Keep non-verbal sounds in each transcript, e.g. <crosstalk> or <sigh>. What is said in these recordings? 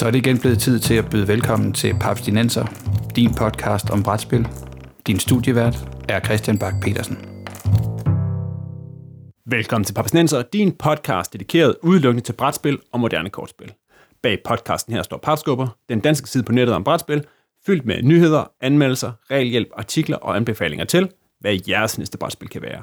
Så er det igen blevet tid til at byde velkommen til Papstinenser, din podcast om brætspil. Din studievært er Christian Bak petersen Velkommen til Papstinenser, din podcast dedikeret udelukkende til brætspil og moderne kortspil. Bag podcasten her står Papskubber, den danske side på nettet om brætspil, fyldt med nyheder, anmeldelser, regelhjælp, artikler og anbefalinger til, hvad jeres næste brætspil kan være.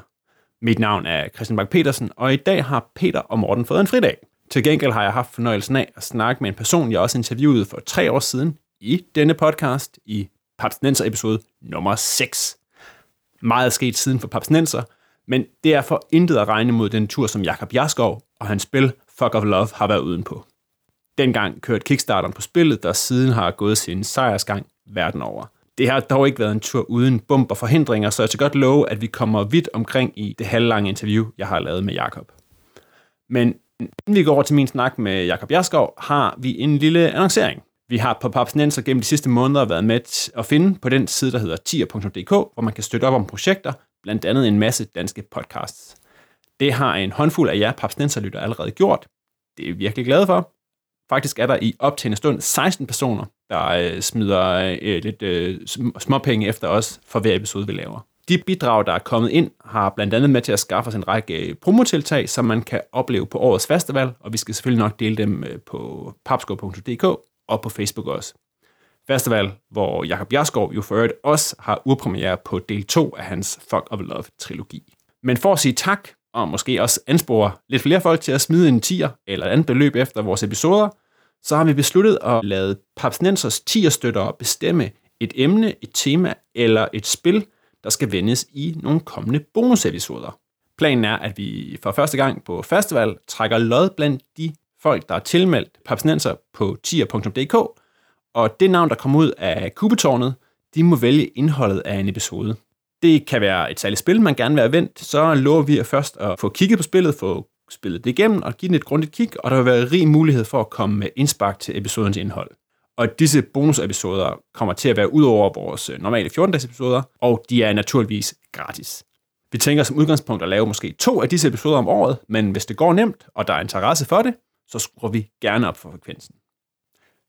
Mit navn er Christian Bak petersen og i dag har Peter og Morten fået en fridag. Til gengæld har jeg haft fornøjelsen af at snakke med en person, jeg også interviewede for tre år siden i denne podcast i Papsnenser episode nummer 6. Meget er sket siden for Papsnenser, men det er for intet at regne mod den tur, som Jakob Jaskov og hans spil Fuck of Love har været udenpå. Dengang kørte Kickstarteren på spillet, der siden har gået sin sejrsgang verden over. Det har dog ikke været en tur uden bump og forhindringer, så jeg skal godt love, at vi kommer vidt omkring i det halvlange interview, jeg har lavet med Jakob. Men Inden vi går over til min snak med Jakob Jaskov, har vi en lille annoncering. Vi har på Papsnenser gennem de sidste måneder været med at finde på den side, der hedder tier.dk, hvor man kan støtte op om projekter, blandt andet en masse danske podcasts. Det har en håndfuld af jer Papsnenser-lytter allerede gjort. Det er vi virkelig glade for. Faktisk er der i optagende stund 16 personer, der øh, smider øh, lidt øh, småpenge efter os for hver episode, vi laver. De bidrag, der er kommet ind, har blandt andet med til at skaffe os en række promotiltag, som man kan opleve på årets festival, og vi skal selvfølgelig nok dele dem øh, på papskov.dk og på Facebook også. Festival, hvor Jakob Jaskov jo for øvrigt også har urpremiere på del 2 af hans Fuck of Love-trilogi. Men for at sige tak, og måske også anspore lidt flere folk til at smide en tier eller et andet beløb efter vores episoder, så har vi besluttet at lade Papsnensers tierstøttere bestemme et emne, et tema eller et spil, der skal vendes i nogle kommende bonusepisoder. Planen er, at vi for første gang på festival trækker lod blandt de folk, der er tilmeldt papsnenser på tier.dk, og det navn, der kommer ud af kubetårnet, de må vælge indholdet af en episode. Det kan være et særligt spil, man gerne vil have vendt, så lover vi at først at få kigget på spillet, få spillet det igennem og give den et grundigt kig, og der vil være rig mulighed for at komme med indspark til episodens indhold. Og disse bonusepisoder kommer til at være ud over vores øh, normale 14-dages episoder, og de er naturligvis gratis. Vi tænker som udgangspunkt at lave måske to af disse episoder om året, men hvis det går nemt, og der er interesse for det, så skruer vi gerne op for frekvensen.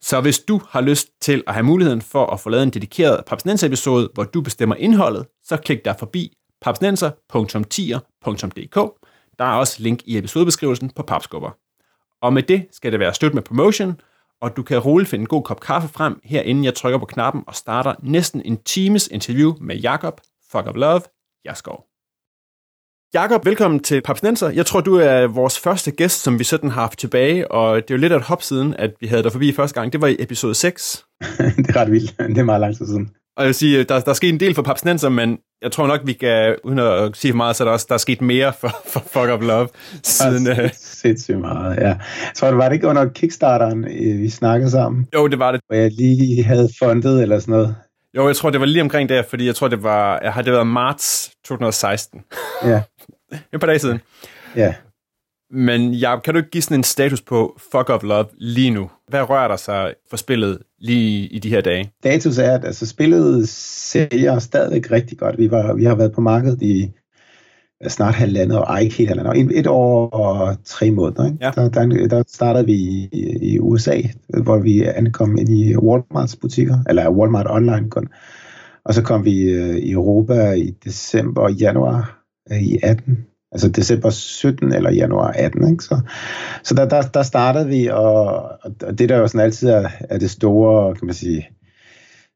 Så hvis du har lyst til at have muligheden for at få lavet en dedikeret Papsnenser-episode, hvor du bestemmer indholdet, så klik der forbi papsnenser.tier.dk. Der er også link i episodebeskrivelsen på Papskubber. Og med det skal det være støt med promotion, og du kan roligt finde en god kop kaffe frem, herinde jeg trykker på knappen og starter næsten en times interview med Jakob Fuck of Love Jaskov. Jakob, velkommen til Papsnenser. Jeg tror, du er vores første gæst, som vi sådan har haft tilbage, og det er jo lidt af et hop siden, at vi havde dig forbi første gang. Det var i episode 6. <laughs> det er ret vildt. Det er meget lang tid siden. Og jeg vil sige, der, der er sket en del for Papsnenser, men jeg tror nok, vi kan, uden at sige for meget, så er der også der er sket mere for, for Fuck Up Love siden... Det er sindssygt meget, ja. Jeg tror, det var det ikke under Kickstarteren, øh, vi snakkede sammen? Jo, det var det. Hvor jeg lige havde fundet eller sådan noget. Jo, jeg tror, det var lige omkring der, fordi jeg tror, det var, jeg har det været marts 2016. Ja. <laughs> Et par dage siden. Ja. Men ja, kan du ikke give sådan en status på Fuck Up Love lige nu? Hvad rører der sig for spillet lige i de her dage? Status er, at altså, spillet sælger stadigvæk rigtig godt. Vi, var, vi har været på markedet i snart halvandet år, ej ikke helt halvandet år, et år og tre måneder. Ikke? Ja. Der, der, der startede vi i, i USA, hvor vi ankom ind i Walmarts butikker, eller Walmart online kun. Og så kom vi øh, i Europa i december og januar øh, i 18 altså december 17 eller januar 18. Ikke? Så, så der, der, der startede vi, og, og det der jo sådan altid er, er det store, kan man sige,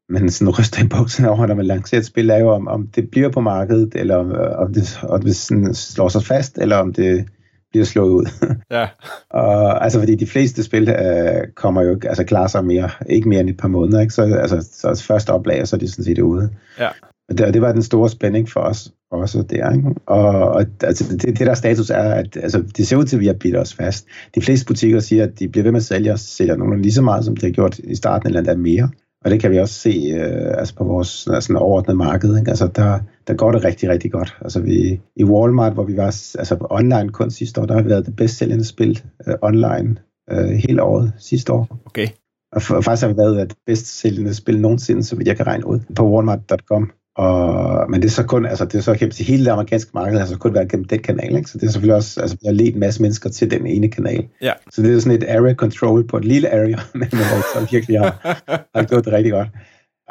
men sådan ryster i buksen over, når man lancerer et spil, er jo, om, om det bliver på markedet, eller om, om det, om det sådan slår sig fast, eller om det bliver slået ud. Ja. <laughs> og, altså, fordi de fleste spil øh, kommer jo altså klarer sig mere, ikke mere end et par måneder, ikke? Så, altså, så første oplag, så er de sådan set ude. Ja. Og det, og det var den store spænding for os også der. Ikke? Og, og altså, det, det der status er, at altså, det ser ud til, at vi har bidt os fast. De fleste butikker siger, at de bliver ved med at sælge og sælger nogenlunde lige så meget, som de har gjort i starten, eller endda mere. Og det kan vi også se øh, altså på vores altså, overordnede marked. Ikke? Altså, der, der går det rigtig, rigtig godt. Altså, vi, I Walmart, hvor vi var altså, online kun sidste år, der har vi været det bedst sælgende spil øh, online øh, hele året sidste år. Okay. Og for, faktisk har vi været det bedst sælgende spil nogensinde, så vidt jeg kan regne ud, på walmart.com. Og, men det er så kun, altså det er så, kan man sige, hele det amerikanske marked har så kun været gennem den kanal, ikke? Så det er selvfølgelig også, altså vi har ledt en masse mennesker til den ene kanal. Ja. Så det er sådan et area control på et lille area, <laughs> men hvor vi virkelig har, har gjort det rigtig godt.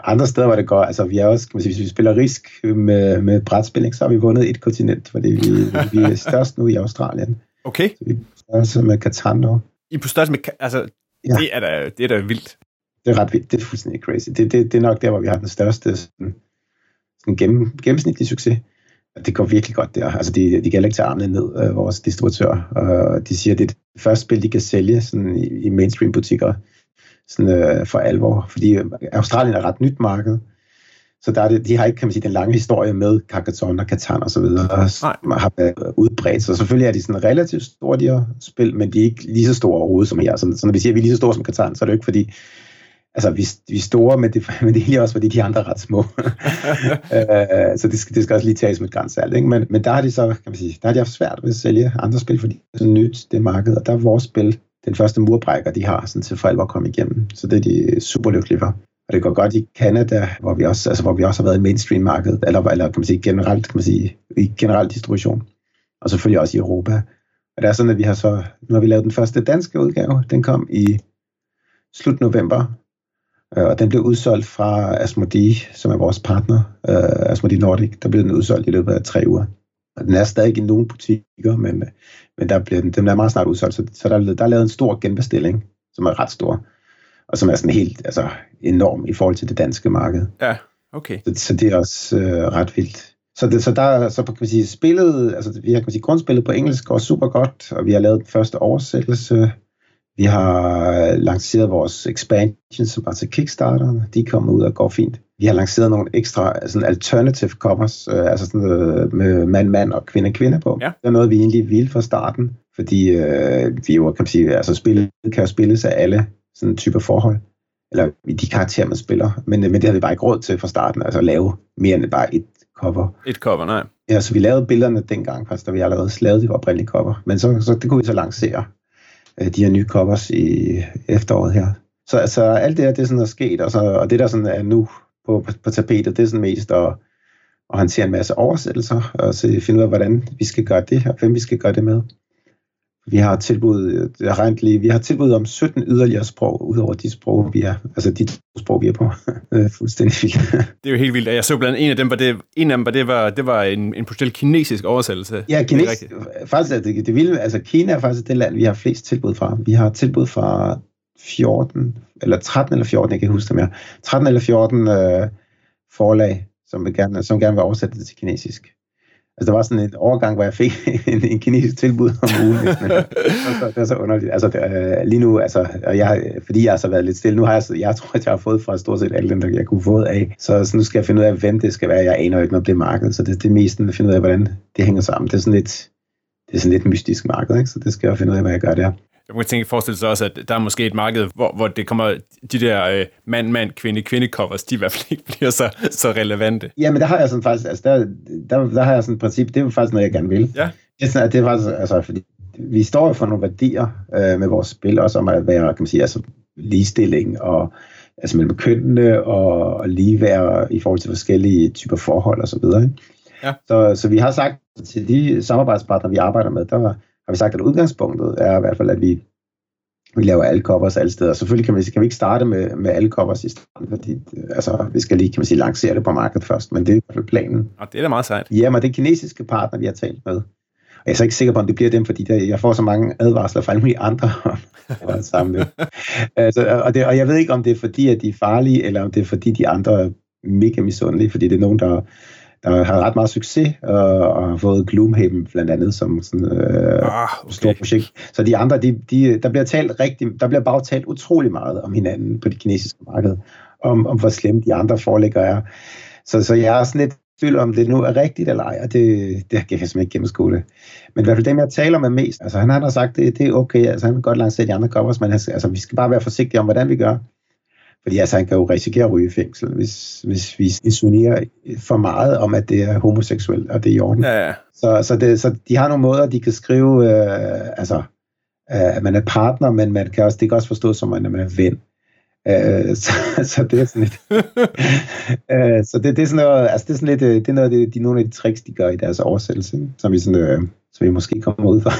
Andre steder, hvor det går, altså vi er også, kan man sige, hvis vi spiller risk med, med brætspilling, så har vi vundet et kontinent, fordi vi, vi er størst nu i Australien. Okay. Så vi er størst med Catan nu. I er på størrelse med, altså, ja. det, er da, det er da vildt. Det er ret vildt, det er fuldstændig crazy. Det, det, det er nok der, hvor vi har den største sådan, sådan gennem, gennemsnitlige succes. Og det går virkelig godt der. Altså, de, de gælder ikke til armene ned, øh, vores distributør. Og de siger, at det er det første spil, de kan sælge sådan i, i mainstream-butikker sådan, øh, for alvor. Fordi Australien er et ret nyt marked. Så der er det, de har ikke, kan man sige, den lange historie med Carcassonne og Catan og så videre, som har været udbredt. Så selvfølgelig er de sådan relativt store, de her spil, men de er ikke lige så store overhovedet som her. Så, så når vi siger, at vi er lige så store som Catan, så er det jo ikke fordi, altså vi, vi er store, men det, <laughs> men det er egentlig også, fordi de andre er ret små. uh, <laughs> så det skal, det skal også lige tages med et grænsalt. Ikke? Men, men der har de så, kan man sige, der har de haft svært ved at sælge andre spil, fordi det er så nyt, det marked, og der er vores spil den første murbrækker, de har, sådan til for alvor at komme igennem. Så det er de super lykkelige for. Og det går godt i Canada, hvor vi også, altså, hvor vi også har været i mainstream marked, eller, eller kan man sige, generelt, kan man sige, i generel distribution. Og selvfølgelig også i Europa. Og det er sådan, at vi har så, nu har vi lavet den første danske udgave. Den kom i slut november, og den blev udsolgt fra Asmodee, som er vores partner, uh, Asmodee Nordic. Der blev den udsolgt i løbet af tre uger. Og den er stadig i nogle butikker, men, men der bliver den, den er meget snart udsolgt. Så, så der, der er lavet en stor genbestilling, som er ret stor, og som er sådan helt altså, enorm i forhold til det danske marked. Ja, okay. Så, så det er også øh, ret vildt. Så, det, så der så kan man sige, spillet, altså vi har kan man sige, grundspillet på engelsk går super godt, og vi har lavet den første oversættelse. Vi har lanceret vores expansion, som var til Kickstarter. De kommer ud og går fint. Vi har lanceret nogle ekstra sådan alternative covers, øh, altså sådan noget med mand-mand og kvinde-kvinde på. Ja. Det er noget, vi egentlig ville fra starten, fordi øh, vi jo, kan man sige, altså spillet kan jo spilles af alle sådan typer forhold, eller de karakterer, man spiller, men, men det havde vi bare ikke råd til fra starten, altså at lave mere end bare et cover. Et cover, nej. Ja, så vi lavede billederne dengang, faktisk, da vi allerede lavede de oprindelige cover, men så, så det kunne vi så lancere øh, Øh, de her nye covers i efteråret her. Så altså, alt det her, det er sådan, der sket, og, så, og det der sådan er nu på, på, på tapetet, det er sådan mest at, at håndtere en masse oversættelser, og så finde ud af, hvordan vi skal gøre det, og hvem vi skal gøre det med. Vi har tilbud, jeg har lige, vi har tilbud om 17 yderligere sprog, udover de sprog, vi er, altså de sprog, vi er på. er <laughs> fuldstændig vildt. <laughs> det er jo helt vildt. Jeg så blandt en af dem, var det, en af dem var, det var, det var en, en potentiel kinesisk oversættelse. Ja, kinesisk. Faktisk er det, det vilde, altså Kina er faktisk det land, vi har flest tilbud fra. Vi har tilbud fra 14, eller 13 eller 14, jeg kan huske det mere. 13 eller 14 øh, forlag, som, vil gerne, som gerne vil oversætte det til kinesisk. Altså, der var sådan en overgang, hvor jeg fik <laughs> en, en kinesisk tilbud om ugen. Men <laughs> det, var, det var så underligt. Altså, det, øh, lige nu, altså, jeg, fordi jeg har så været lidt stille, nu har jeg, jeg tror, at jeg har fået fra stort set alle dem, der jeg kunne få af. Så, så nu skal jeg finde ud af, hvem det skal være. Jeg aner jo ikke noget om det marked, så det, det er mest at finde ud af, hvordan det hænger sammen. Det er sådan lidt, det er sådan lidt mystisk marked, ikke? så det skal jeg finde ud af, hvad jeg gør der. Jeg må tænke forestille sig også, at der er måske et marked, hvor, hvor det kommer, de der øh, mand-mand, kvinde-kvinde covers, de i hvert fald ikke bliver så, så relevante. Ja, men der har jeg sådan faktisk, altså der, der, der har jeg sådan et princip, det er faktisk noget, jeg gerne vil. Ja. Det er, sådan, det er faktisk, altså, fordi vi står jo for nogle værdier øh, med vores spil, også om at være, kan man sige, altså ligestilling og altså mellem kønnene og, og ligeværd i forhold til forskellige typer forhold og så videre. Ikke? Ja. Så, så vi har sagt til de samarbejdspartnere, vi arbejder med, der har vi sagt, at udgangspunktet er i hvert fald, at vi, vi laver alle covers alle steder. Selvfølgelig kan vi, kan vi ikke starte med, med alle covers i starten, fordi altså, vi skal lige kan man sige, lancere det på markedet først, men det er i hvert fald planen. Og det er da meget sejt. Ja, men det kinesiske partner, vi har talt med. Og jeg er så ikke sikker på, om det bliver dem, fordi der, jeg får så mange advarsler fra alle mulige andre <laughs> sammen med. altså, og, det, og jeg ved ikke, om det er fordi, at de er farlige, eller om det er fordi, de andre er mega misundelige, fordi det er nogen, der der har ret meget succes, og, og har fået Gloomhaven blandt andet som sådan øh, ah, okay. stort projekt. Så de andre, de, de, der bliver talt rigtig, der bliver bare talt utrolig meget om hinanden på det kinesiske marked, om, om hvor slemt de andre forelægger er. Så, så jeg er sådan lidt tvivl om det nu er rigtigt eller ej, og det, det kan jeg simpelthen ikke gennemskue det. Men i hvert fald dem, jeg taler med mest, altså han har sagt, det, det er okay, altså han vil godt lancere de andre covers, men altså, vi skal bare være forsigtige om, hvordan vi gør. Fordi altså, han kan jo risikere at ryge i fængsel, hvis, hvis vi insinuerer for meget om, at det er homoseksuelt, og det er i orden. Ja, ja. Så, så, det, så de har nogle måder, de kan skrive, øh, altså, øh, at man er partner, men man kan også, det kan også forstås som, at man er ven. Uh, <laughs> så, så det er sådan lidt... uh, <laughs> så det, det er sådan noget, altså det er sådan lidt, det er noget, det, de, nogle af de tricks, de gør i deres oversættelse, som vi sådan, uh, som vi måske kommer ud fra.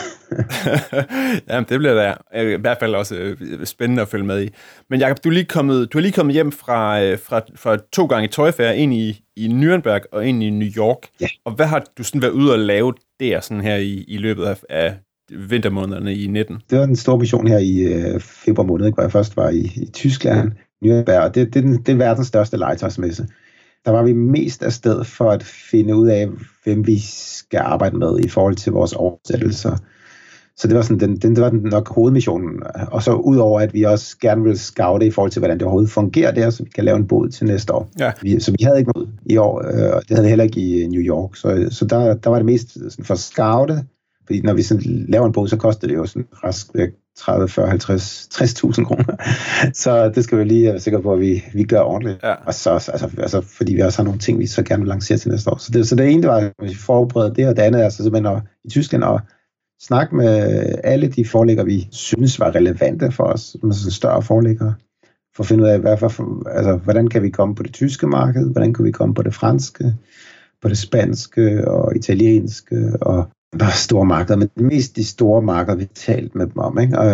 <laughs> Jamen, det bliver da i hvert fald også spændende at følge med i. Men Jacob, du er lige kommet, du er lige kommet hjem fra, fra, fra to gange tøjfærd, en i, i Nürnberg og en i New York. Ja. Og hvad har du sådan været ude og lave der sådan her i, i løbet af, af vintermånederne i 19? Det var en stor mission her i øh, februar måned, hvor jeg først var i, i Tyskland, Nürnberg, og det, det, det er verdens største legetøjsmesse. Der var vi mest af sted for at finde ud af, hvem vi skal arbejde med i forhold til vores oversættelser. Så det var, sådan, den, den, det var den nok hovedmissionen. Og så udover, at vi også gerne ville scoute i forhold til, hvordan det overhovedet fungerer der, så vi kan lave en båd til næste år. Ja. Vi, så vi havde ikke noget i år, øh, og det havde vi heller ikke i New York. Så, så der, der var det mest sådan for at scoute, fordi når vi sådan laver en bog, så koster det jo sådan rask 30, 40, 50, 60.000 kroner. <laughs> så det skal vi lige være sikre på, at vi, vi gør ordentligt. Ja. Og så, altså, altså, fordi vi også har nogle ting, vi så gerne vil lancere til næste år. Så det, så det ene, det var, at vi forbereder det, og det andet er altså simpelthen at, i Tyskland og snakke med alle de forlægger, vi synes var relevante for os, som sådan større forlæggere, for at finde ud af, hvad, for, altså, hvordan kan vi komme på det tyske marked, hvordan kan vi komme på det franske, på det spanske og italienske, og store markeder, men mest de store markeder, vi har talt med dem om. Ikke? Og,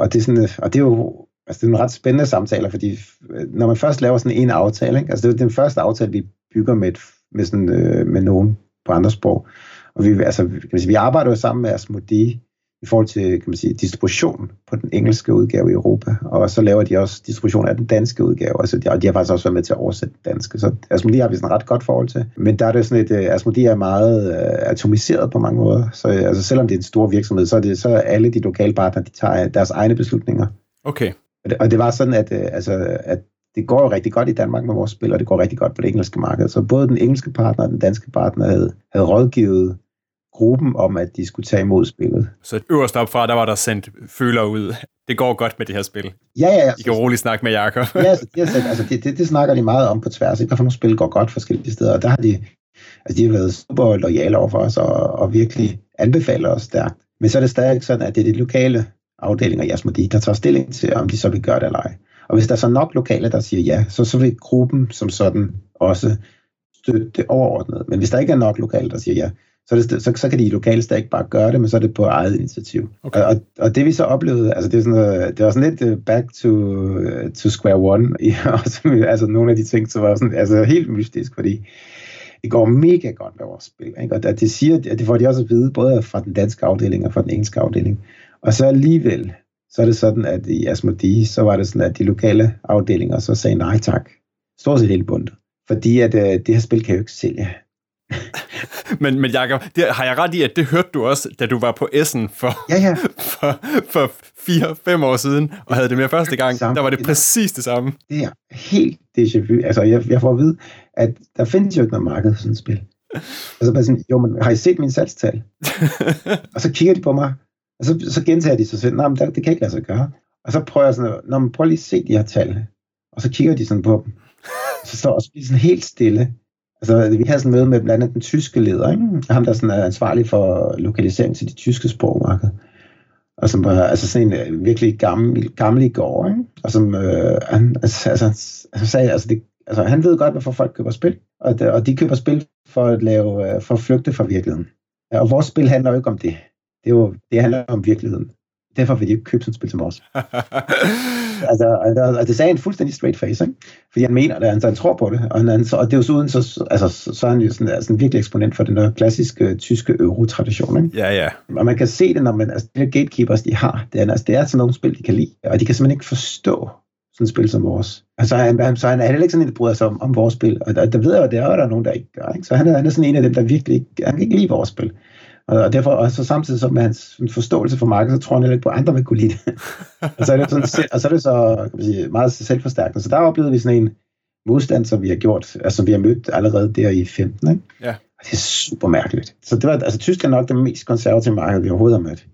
og, det er sådan, og det er jo altså, det er en ret spændende samtaler, fordi øh, når man først laver sådan en aftale, ikke? altså det er den første aftale, vi bygger med, et, med, sådan, øh, med nogen på andre sprog, og vi, altså, kan man sige, vi arbejder jo sammen med Asmodee i forhold til kan man sige, distribution på den engelske udgave i Europa, og så laver de også distribution af den danske udgave, altså, de, og de har faktisk også været med til at oversætte den danske, så Asmodee har vi sådan et ret godt forhold til. Men der er det sådan et, uh, Asmodee er meget uh, atomiseret på mange måder, så uh, altså, selvom det er en stor virksomhed, så er, det, så er alle de lokale partnere, de tager deres egne beslutninger. Okay. Og det, og det var sådan, at, uh, altså, at det går jo rigtig godt i Danmark med vores spil, og det går rigtig godt på det engelske marked. Så både den engelske partner og den danske partner havde, havde rådgivet gruppen om, at de skulle tage imod spillet. Så øverst op fra, der var der sendt føler ud. Det går godt med det her spil. Ja, ja, ja. I kan roligt snakke med Jakob. ja, altså, det, altså, det, det, det, snakker de meget om på tværs. Ikke? Hvorfor nogle spil går godt forskellige steder. Og der har de, altså, de har været super lojale over for os, og, og virkelig anbefaler os stærkt. Men så er det stadig sådan, at det er de lokale afdelinger i Asmodee, der tager stilling til, om de så vil gøre det eller ej. Og hvis der er så nok lokale, der siger ja, så, så vil gruppen som sådan også støtte det overordnet. Men hvis der ikke er nok lokale, der siger ja, så, det, så, så kan de lokale ikke bare gøre det, men så er det på eget initiativ. Okay. Og, og det vi så oplevede, altså det, er sådan noget, det var sådan lidt uh, back to, uh, to square one, <laughs> også, altså nogle af de ting, så var sådan, altså helt mystisk, fordi det går mega godt med vores spil. Ikke? Og det, siger, det får de også at vide, både fra den danske afdeling og fra den engelske afdeling. Og så alligevel, så er det sådan, at i Asmodee, så var det sådan, at de lokale afdelinger så sagde nej tak. Stort set helt bundet. Fordi at uh, det her spil kan jo ikke sælge. Men, men Jacob, det, har jeg ret i, at det hørte du også, da du var på Essen for, ja, ja. <laughs> for, for fire-fem år siden, og havde det med første gang. Der var det præcis det samme. Det er helt déjà vu. Altså, jeg, jeg får at vide, at der findes jo ikke noget marked for sådan et spil. Altså bare sådan, jo, men har I set min salgstal? <laughs> og så kigger de på mig, og så, så gentager de sig selv, nej, men det, det kan ikke lade sig gøre. Og så prøver jeg sådan, Nå, men prøv lige at se de her tal. Og så kigger de sådan på dem. Så står og bliver sådan helt stille. Altså, vi havde sådan et møde med blandt andet den tyske leder, ikke? ham der sådan er ansvarlig for lokalisering til de tyske sprogmarked. Og som var altså sådan en øh, virkelig gammel, gammel i går, ikke? og som øh, han, altså, altså, altså, sagde, altså, det, altså, han ved godt, hvorfor folk køber spil, og, det, og de køber spil for at, lave, øh, for at flygte fra virkeligheden. Og vores spil handler jo ikke om det. Det, er jo, det handler om virkeligheden. Derfor vil de ikke købe sådan et spil som os. <laughs> altså, og det sagde en fuldstændig straight face, ikke? fordi han mener det, han, han tror på det, og, han, og det er jo så uden, så, altså, så er han jo sådan, altså, en virkelig eksponent for den der klassiske tyske euro-tradition. Ikke? Ja, ja. Og man kan se det, når man, altså, de gatekeepers, de har, det er, altså, det er sådan nogle spil, de kan lide, og de kan simpelthen ikke forstå sådan et spil som vores. Altså, han, så han er heller ikke sådan en, der bryder sig om, om vores spil, og der, der ved jeg jo, er jo der er nogen, der ikke gør, ikke? så han er, han er sådan en af dem, der virkelig ikke, han kan ikke lide vores spil. Og derfor og så samtidig så med hans forståelse for markedet, så tror han heller ikke på, at andre vil kunne lide det. <laughs> og, så er det sådan, og så er det så kan man sige, meget selvforstærkende. Så der oplevede vi sådan en modstand, som vi har gjort, altså som vi har mødt allerede der i 15. Ikke? Ja. Og det er super mærkeligt. Så det var, altså Tyskland er nok det mest konservative marked, vi overhovedet har mødt.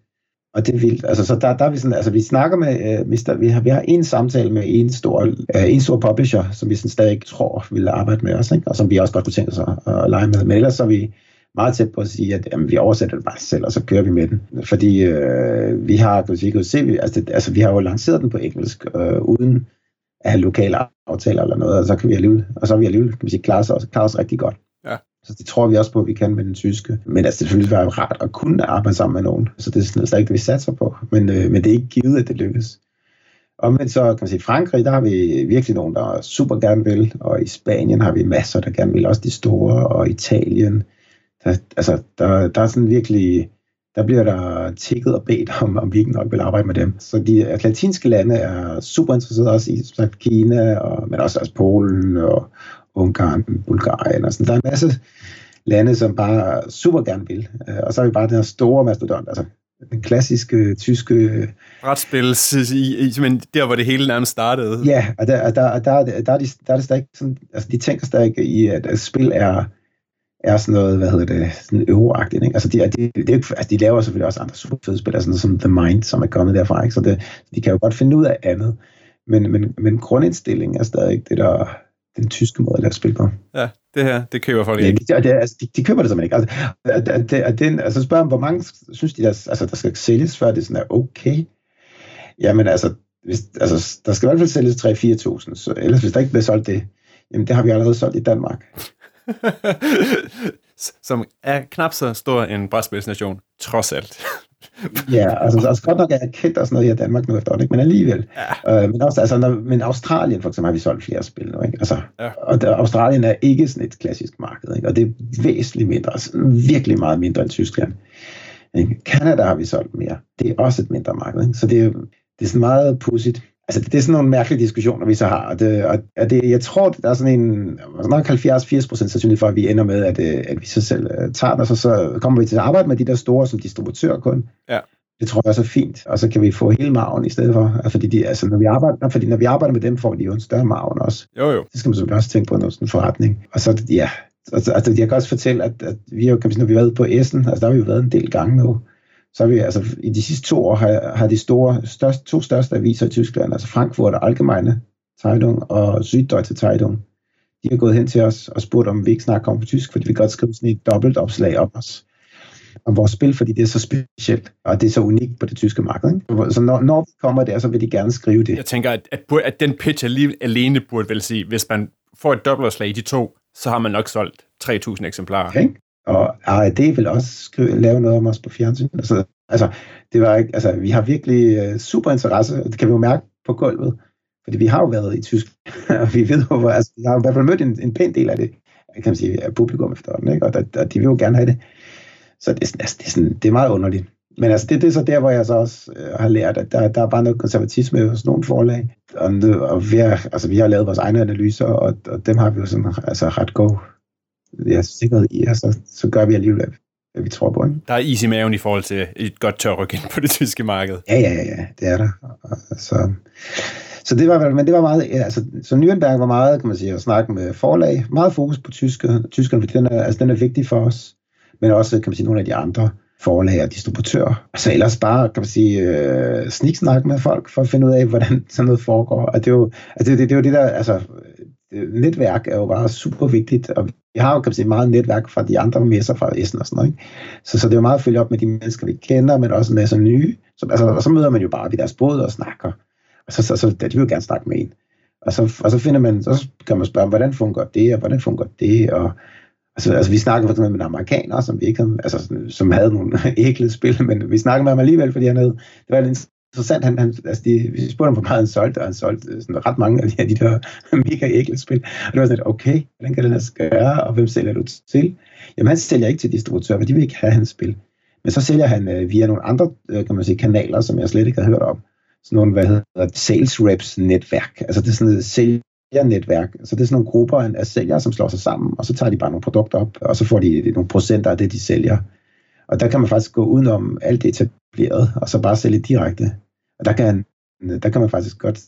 Og det er vildt. Altså, så der, der er vi sådan, altså vi snakker med, uh, mister, vi, har, vi har en samtale med en stor, uh, en stor publisher, som vi sådan stadig tror vil arbejde med os, ikke? og som vi også godt kunne tænke os at, at lege med. Men ellers så er vi meget tæt på at sige, at jamen, vi oversætter det bare selv, og så kører vi med den. Fordi øh, vi har, kan vi kan se, vi, altså, det, altså, vi har jo lanceret den på engelsk, øh, uden at have lokale aftaler eller noget, og så kan vi alligevel, og så er vi alligevel, kan vi sige, klare os, klare os rigtig godt. Ja. Så det tror vi også på, at vi kan med den tyske. Men altså, det selvfølgelig være rart at kunne arbejde sammen med nogen. Så det er sådan slet ikke det, vi satser på. Men, øh, men det er ikke givet, at det lykkes. Omvendt så kan man sige, Frankrig, der har vi virkelig nogen, der super gerne vil, og i Spanien har vi masser, der gerne vil, også de store, og Italien. Der, altså, der, der er sådan virkelig, der bliver der tækket og bedt om, om vi ikke nok vil arbejde med dem. Så de latinske lande er super interesserede også i sagt, Kina, og, men også, også Polen og Ungarn, Bulgarien og sådan. Der er en masse lande, som bare super gerne vil. Øh, og så har vi bare den her store mastodont, altså den klassiske tyske... Brætspil, men der, hvor det hele nærmest startede. Ja, og der, der, der, der, der, er de, der er det stadig sådan, altså de tænker stadig i, at, at spil er, er sådan noget, hvad hedder det, sådan euroagtigt, ikke? Altså de, de, de, altså de laver selvfølgelig også andre super fede spil, altså noget som The Mind, som er kommet derfra, ikke? Så det, de kan jo godt finde ud af andet, men, men, men grundindstillingen er stadig det, der den tyske måde at lave spil på. Ja, det her, det køber folk ikke. Ja, det, altså, de, de køber det simpelthen ikke. Altså, det, det, det, altså spørger dem, hvor mange synes de, der, altså, der skal sælges, før det sådan er okay? Jamen altså, hvis, altså, der skal i hvert fald sælges 3-4.000, så ellers hvis der ikke bliver solgt det, jamen det har vi allerede solgt i Danmark. <laughs> Som er knap så stor en brætspilsnation, trods alt. <laughs> ja, altså, altså godt nok er jeg kendt og sådan noget her i Danmark nu efter, ikke? men alligevel. Ja. Øh, men, også, altså, når, men Australien for eksempel har vi solgt flere spil nu. Ikke? Altså, ja. Og der, Australien er ikke sådan et klassisk marked, ikke? og det er væsentligt mindre, altså, virkelig meget mindre end Tyskland. Ikke? Canada har vi solgt mere. Det er også et mindre marked. Ikke? Så det er, det er sådan meget pudsigt. Altså, det, er sådan nogle mærkelige diskussioner, vi så har. Og det, og det, jeg tror, der er sådan en nok 70-80% sandsynlighed for, at vi ender med, at, øh, at vi så selv uh, tager det, og så, så kommer vi til at arbejde med de der store som distributører kun. Ja. Det tror jeg er så fint, og så kan vi få hele maven i stedet for. Fordi, de, altså, når, vi arbejder, fordi når vi arbejder med dem, får de jo en større maven også. Jo, jo. Det skal man selvfølgelig også tænke på, når sådan en forretning. Og så, ja, altså, altså, jeg kan også fortælle, at, at vi har, kan vi, når vi har været på Essen, altså der har vi jo været en del gange nu, så har vi altså i de sidste to år har, har de store, største, to største aviser i Tyskland, altså Frankfurt og Allgemeine Zeitung og Süddeutsche Zeitung, de har gået hen til os og spurgt, om vi ikke snakker om på tysk, fordi vi godt skrive sådan et dobbelt opslag om os om vores spil, fordi det er så specielt, og det er så unikt på det tyske marked. Ikke? Så når, når vi kommer der, så vil de gerne skrive det. Jeg tænker, at, at, at den pitch alene burde vel sige, hvis man får et dobbeltopslag i de to, så har man nok solgt 3.000 eksemplarer. Okay. Og R&D vil også skrive, lave noget om os på fjernsyn. Altså, altså, det var ikke, altså, vi har virkelig uh, super interesse, og det kan vi jo mærke på gulvet. Fordi vi har jo været i tysk, <laughs> og vi ved jo, altså, vi har i hvert fald mødt en, en pæn del af det, kan man sige, af publikum efterhånden, ikke? Og, der, der, de vil jo gerne have det. Så det, altså, det, er, sådan, det er meget underligt. Men altså, det, det er så der, hvor jeg så også øh, har lært, at der, der er bare noget konservatisme hos nogle forlag. Og, og vi, har, altså, vi har lavet vores egne analyser, og, og dem har vi jo sådan, altså, ret god ja, sikkerhed i, og så, så gør vi alligevel, hvad vi tror på. Ikke? Der er is i maven i forhold til et godt tørryk ind på det tyske marked. Ja, ja, ja, det er der. Så, så det var, men det var meget, altså, så Nürnberg var meget, kan man sige, at snakke med forlag, meget fokus på tyske, tyskerne, fordi den er, altså, den er vigtig for os, men også, kan man sige, nogle af de andre forlag og distributører. Altså ellers bare, kan man sige, øh, sniksnak med folk for at finde ud af, hvordan sådan noget foregår. Og det er jo, altså det, det, det er jo det der, altså netværk er jo bare super vigtigt, og vi har jo kan man sige, meget netværk fra de andre messer fra Essen og sådan noget. Ikke? Så, så det er jo meget at følge op med de mennesker, vi kender, men også en masse nye. Så, altså, og så møder man jo bare ved deres båd og snakker. Og så, så, så de vil jo gerne snakke med en. Og så, og så finder man, så kan man spørge, hvordan fungerer det, og hvordan fungerer det, og Altså, altså vi snakkede for eksempel med en amerikaner, som vi ikke havde, altså, som havde nogle <laughs> æglede spil, men vi snakkede med ham alligevel, fordi han havde, det var en interessant. Han, han, altså de, vi spurgte ham, hvor meget han solgte, og han solgte øh, sådan ret mange af de, de der <laughs> mega ægle spil. Og det var sådan, okay, hvordan kan den her gøre, og hvem sælger du til? Jamen, han sælger ikke til distributører, for de vil ikke have hans spil. Men så sælger han øh, via nogle andre øh, kan man sige, kanaler, som jeg slet ikke har hørt om. Sådan nogle, hvad hedder sales reps netværk. Altså det er sådan et sælgernetværk. Så det er sådan nogle grupper af sælgere, som slår sig sammen, og så tager de bare nogle produkter op, og så får de nogle procenter af det, de sælger. Og der kan man faktisk gå udenom alt det etableret, og så bare sælge direkte. Og der kan, der kan man faktisk godt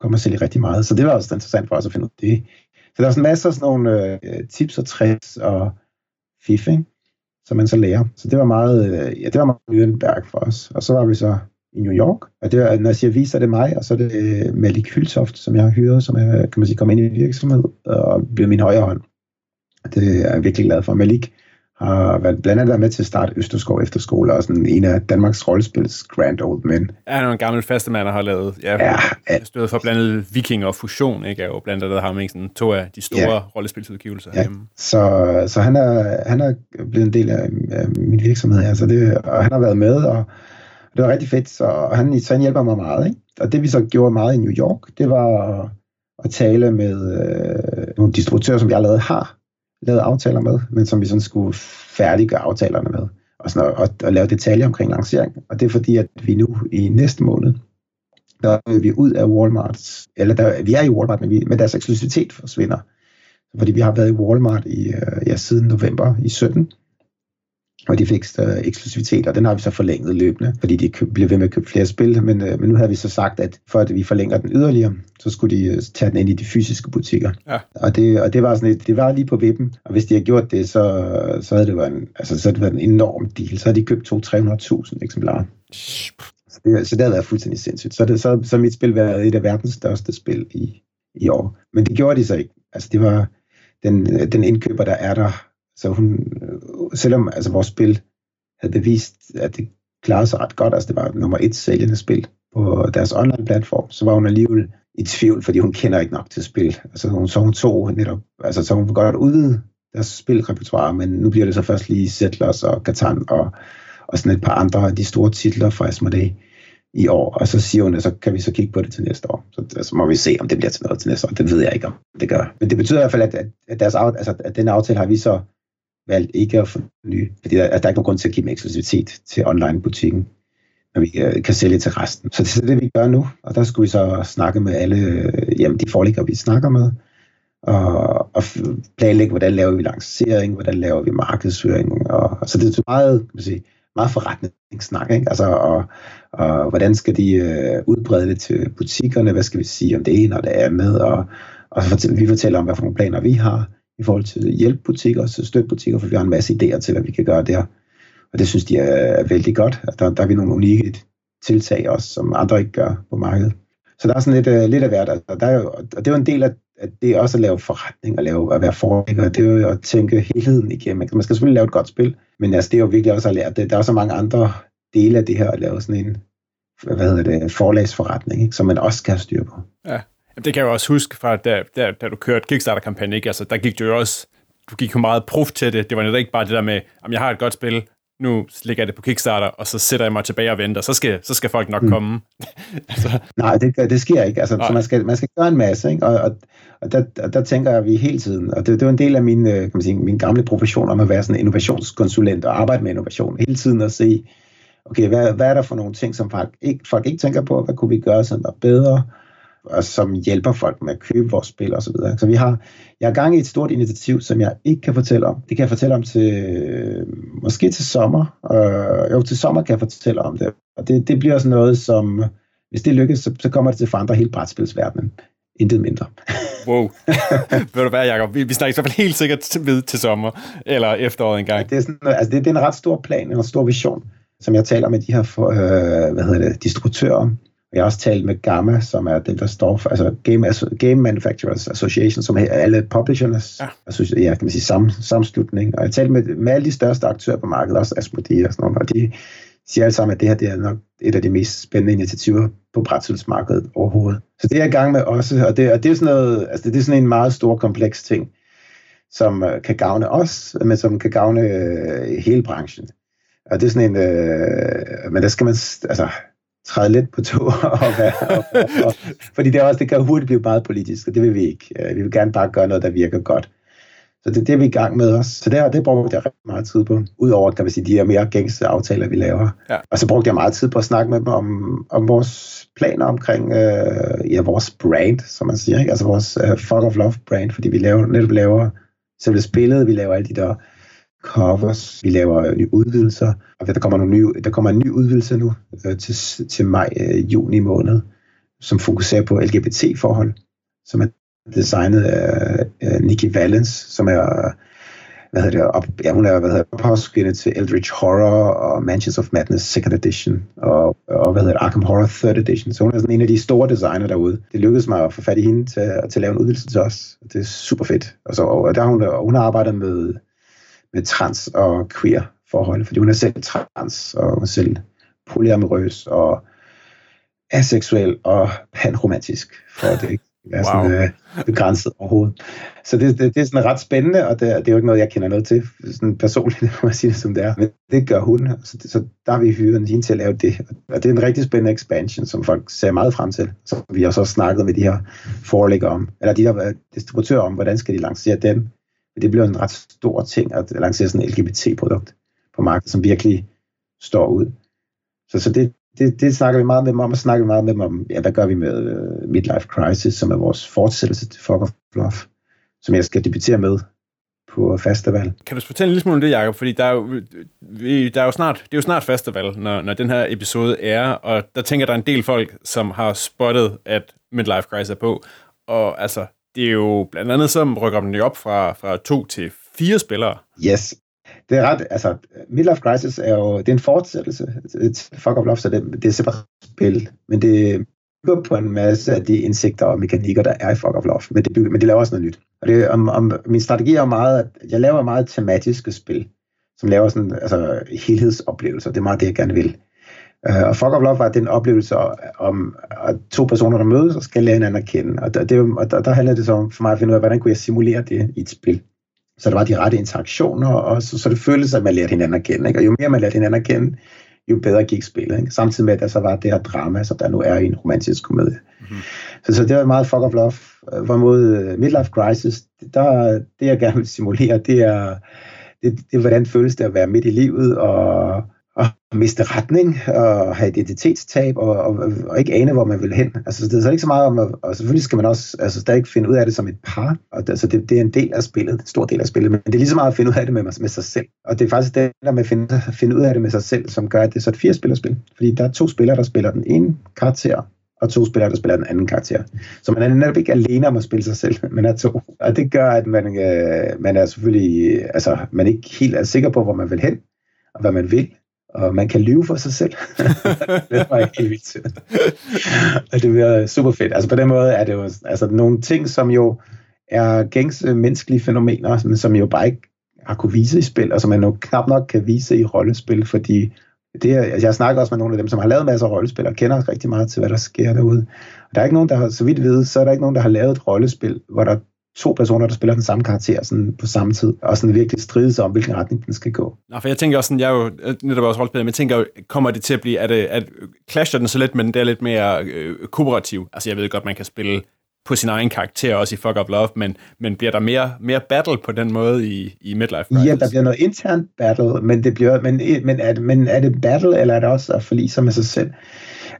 komme og sælge rigtig meget. Så det var også interessant for os at finde ud af det. Så der er sådan masser af sådan nogle øh, tips og tricks og fif, ikke? som man så lærer. Så det var meget, øh, ja, det var meget Nürnberg for os. Og så var vi så i New York. Og det var, når jeg siger vi, så er det mig, og så er det øh, Malik Hyltoft, som jeg har hyret, som er, kan man sige, kom ind i virksomhed og blev min højre hånd. Det er jeg virkelig glad for. Malik har blandt andet været med til at starte Østerskov Efterskole, og sådan en af Danmarks rollespils Grand Old Men. Ja, han er en gammel fastemand, der har lavet, ja, ja, ja. stået for blandt andet Viking og Fusion, ikke? Er jo blandt andet har med sådan to af de store ja. rollespilsudgivelser ja. hjemme. Så, så han, er, han er blevet en del af, af min virksomhed, altså det, og han har været med, og det var rigtig fedt, så han, så han hjælper mig meget, ikke? Og det vi så gjorde meget i New York, det var at tale med øh, nogle distributører, som jeg allerede har lavet aftaler med, men som vi sådan skulle færdiggøre aftalerne med, og, sådan, og, og lave detaljer omkring lancering. Og det er fordi, at vi nu i næste måned, der er vi ud af Walmart, eller der, vi er i Walmart, men, vi, men deres eksklusivitet forsvinder. Fordi vi har været i Walmart i, øh, ja, siden november i 17, og de fik uh, eksklusivitet, og den har vi så forlænget løbende, fordi de køb, blev ved med at købe flere spil, men, uh, men nu havde vi så sagt, at for at vi forlænger den yderligere, så skulle de uh, tage den ind i de fysiske butikker. Ja. Og, det, og det var sådan et, det var lige på vippen, og hvis de havde gjort det, så, så havde det været en, altså, så havde det været en enorm deal. Så havde de købt 200-300.000 eksemplarer. Så det, så det havde været fuldstændig sindssygt. Så, det, så, så mit spil været et af verdens største spil i, i år. Men det gjorde de så ikke. Altså det var den, den indkøber, der er der, så hun, øh, selvom altså, vores spil havde bevist, at det klarede sig ret godt, altså det var nummer et sælgende spil på deres online platform, så var hun alligevel i tvivl, fordi hun kender ikke nok til spil. Altså hun, så hun tog netop, altså så hun vil godt udvide deres spilrepertoire, men nu bliver det så først lige Settlers og Catan og, og sådan et par andre af de store titler fra Asmodee i år, og så siger hun, at så kan vi så kigge på det til næste år. Så, så må vi se, om det bliver til noget til næste år. Det ved jeg ikke, om det gør. Men det betyder i hvert fald, at, at, deres, altså, at den aftale har vi så valgt ikke at forny, fordi der, altså, der er ikke nogen grund til at give dem eksklusivitet til online-butikken, når vi øh, kan sælge til resten. Så det er det, vi gør nu, og der skulle vi så snakke med alle øh, jamen, de forlægger, vi snakker med, og, og planlægge, hvordan laver vi lancering, hvordan laver vi markedsføring, og, og så det er meget, kan man sige, meget forretningssnak, ikke? Altså, og, og hvordan skal de øh, udbrede det til butikkerne, hvad skal vi sige om det ene og det andet, og, og så vi fortæller om, hvad for nogle planer vi har, i forhold til hjælpebutikker og støttebutikker, for vi har en masse idéer til, hvad vi kan gøre der. Og det synes de er vældig godt. Der, der er vi nogle unikke tiltag også, som andre ikke gør på markedet. Så der er sådan lidt, uh, lidt af hvert. Altså, der er jo, og det er jo en del af at det er også at lave forretning og lave, at være forlægger. Det er jo at tænke helheden igennem. Man skal selvfølgelig lave et godt spil, men altså, det er jo virkelig også at lære det. Der er så mange andre dele af det her at lave sådan en hvad hedder det, forlagsforretning, ikke, som man også skal have styr på. Ja, det kan jeg også huske fra, da, da, da du kørte Kickstarter-kampagne, ikke? Altså, der gik du jo også, du gik jo meget prof til det. Det var netop ikke bare det der med, om jeg har et godt spil, nu lægger jeg det på Kickstarter, og så sætter jeg mig tilbage og venter, så skal, så skal folk nok mm. komme. <laughs> altså. Nej, det, det sker ikke. Altså, så man skal, man skal gøre en masse, ikke? Og, og, og der, og der tænker jeg, vi hele tiden, og det, det var en del af min, øh, kan man sige, min gamle profession om at være sådan en innovationskonsulent og arbejde med innovation, hele tiden at se, okay, hvad, hvad er der for nogle ting, som folk ikke, folk ikke tænker på, hvad kunne vi gøre, som var bedre, og som hjælper folk med at købe vores spil osv. Så, videre. så vi har, jeg har gang i et stort initiativ, som jeg ikke kan fortælle om. Det kan jeg fortælle om til, måske til sommer. Øh, jo, til sommer kan jeg fortælle om det. Og det, det bliver sådan noget, som, hvis det lykkes, så, så kommer det til at forandre hele brætspilsverdenen. Intet mindre. <laughs> wow. <laughs> Ved du hvad, Jacob? Vi, vi snakker i hvert fald helt sikkert ved til sommer, eller efteråret engang. Ja, det, er sådan, altså det, det er en ret stor plan, en stor vision, som jeg taler med de her for, øh, hvad hedder det, distributører jeg har også talt med Gamma, som er den, der står for, altså Game, Game Manufacturers Association, som er alle publishers, ja. ja, kan man sige, sam, samslutning. Og jeg har talt med, med alle de største aktører på markedet, også Asmodee og sådan noget, og de siger alle sammen, at det her det er nok et af de mest spændende initiativer på brætspilsmarkedet overhovedet. Så det er jeg i gang med også, og det, og det er sådan noget, altså det er sådan en meget stor, kompleks ting, som uh, kan gavne os, men som kan gavne uh, hele branchen. Og det er sådan en, uh, men der skal man, altså, træde lidt på to. <laughs> og, være, og, og, og, fordi det, er også, det kan hurtigt blive meget politisk, og det vil vi ikke. Øh, vi vil gerne bare gøre noget, der virker godt. Så det, det er vi i gang med også. Så det, det brugte jeg rigtig meget tid på. Udover, kan man sige, de her mere gængse aftaler, vi laver. Ja. Og så brugte jeg meget tid på at snakke med dem om, om vores planer omkring øh, ja, vores brand, som man siger. Ikke? Altså vores uh, Fuck of Love brand, fordi vi laver, netop laver selve spillet, vi laver alle de der covers, vi laver nye udvidelser, og der kommer, nogle nye, der kommer en ny udvidelse nu øh, til, til maj, øh, juni måned, som fokuserer på LGBT-forhold, som er designet af øh, Nikki Valens, som er hvad hedder det, op, ja, hun er hvad hedder, ophavskvinde til Eldritch Horror og Mansions of Madness Second Edition og, og hvad hedder det, Arkham Horror Third Edition. Så hun er sådan en af de store designer derude. Det lykkedes mig at få fat i hende til, til at lave en udvidelse til os. Det er super fedt. Og, så, og der hun, og hun har arbejdet med med trans og queer forhold, fordi hun er selv trans, og hun er selv polyamorøs og aseksuel og panromantisk, for det ikke er sådan wow. øh, begrænset overhovedet. Så det, det, det er sådan ret spændende, og det, det er jo ikke noget, jeg kender noget til sådan personligt, <laughs> må man sige det som det er. Men det gør hun, så, det, så der har vi hyret hende til at lave det. Og det er en rigtig spændende expansion, som folk ser meget frem til. Så vi har så snakket med de her forelægger om, eller de her distributører om, hvordan skal de lancere men Det bliver en ret stor ting at lancere sådan et LGBT-produkt på markedet, som virkelig står ud. Så, så det, det, det snakker vi meget med dem om, og snakker vi meget med dem om, ja, hvad gør vi med uh, Midlife Crisis, som er vores fortsættelse til Fuck of Love, som jeg skal debutere med på festival. Kan du fortælle en lille smule om det, Jacob? Fordi der er jo, vi, der er jo snart, det er jo snart festival, når, når den her episode er, og der tænker der er en del folk, som har spottet, at Midlife Crisis er på, og altså, det er jo blandt andet, som rykker den op fra, fra to til fire spillere. Yes, det er ret, altså, Midlife Crisis er jo, det er en fortsættelse øh, til Fuck Up Love, så det, det er separat spil, men det bygger på en masse af de indsigter og mekanikker, der er i Fuck Up Love, men det, bygger, men det laver også noget nyt. Og det, om, om, min strategi er meget, at jeg laver meget tematiske spil, som laver sådan, altså, helhedsoplevelser, det er meget det, jeg gerne vil. Uh, og Fuck Up Love var den oplevelse om at to personer, der mødes og skal lære hinanden at kende. Og, det, og der, der handler det så om for mig at finde ud af, hvordan kunne jeg simulere det i et spil så der var de rette interaktioner, og så, så det føltes, at man lærte hinanden at kende. Ikke? Og jo mere man lærte hinanden at kende, jo bedre gik spillet. Ikke? Samtidig med, at der så var det her drama, som der nu er i en romantisk komedie. Mm-hmm. Så, så det var meget fuck of love. Hvorimod øh, Midlife Crisis, der, det jeg gerne vil simulere, det er, det, det hvordan føles det at være midt i livet, og miste retning og have identitetstab og, og, og ikke ane, hvor man vil hen. Altså, det er så ikke så meget om, at, og selvfølgelig skal man også altså, stadig finde ud af det som et par, og det, altså, det, det er en del af spillet, en stor del af spillet, men det er lige så meget at finde ud af det med, med sig selv. Og det er faktisk det der med at finde, finde ud af det med sig selv, som gør, at det er så et fire-spillerspil. Fordi der er to spillere, der spiller den ene karakter, og to spillere, der spiller den anden karakter. Så man er netop ikke alene om at spille sig selv, men er to. Og det gør, at man, øh, man er selvfølgelig, altså, man ikke helt er sikker på, hvor man vil hen, og hvad man vil, og man kan lyve for sig selv. <laughs> det var helt vildt. og det bliver super fedt. Altså på den måde er det jo altså, nogle ting, som jo er gængse menneskelige fænomener, men som jo bare ikke har kunne vise i spil, og som man jo knap nok kan vise i rollespil, fordi det, altså jeg snakker også med nogle af dem, som har lavet masser af rollespil, og kender rigtig meget til, hvad der sker derude. Og der er ikke nogen, der har, så vidt ved, så er der ikke nogen, der har lavet et rollespil, hvor der to personer, der spiller den samme karakter sådan på samme tid, og sådan virkelig strides om, hvilken retning den skal gå. Nå, for jeg tænker også sådan, jeg er jo netop også rollespiller, men jeg tænker jo, kommer det til at blive, at, at clasher den så lidt, men det er lidt mere øh, kooperativ? Altså jeg ved godt, man kan spille på sin egen karakter, også i Fuck Up Love, men, men bliver der mere, mere battle på den måde i, i Midlife Crisis? Ja, der bliver noget internt battle, men, det bliver, men, men, er, men er det battle, eller er det også at forlige sig med sig selv?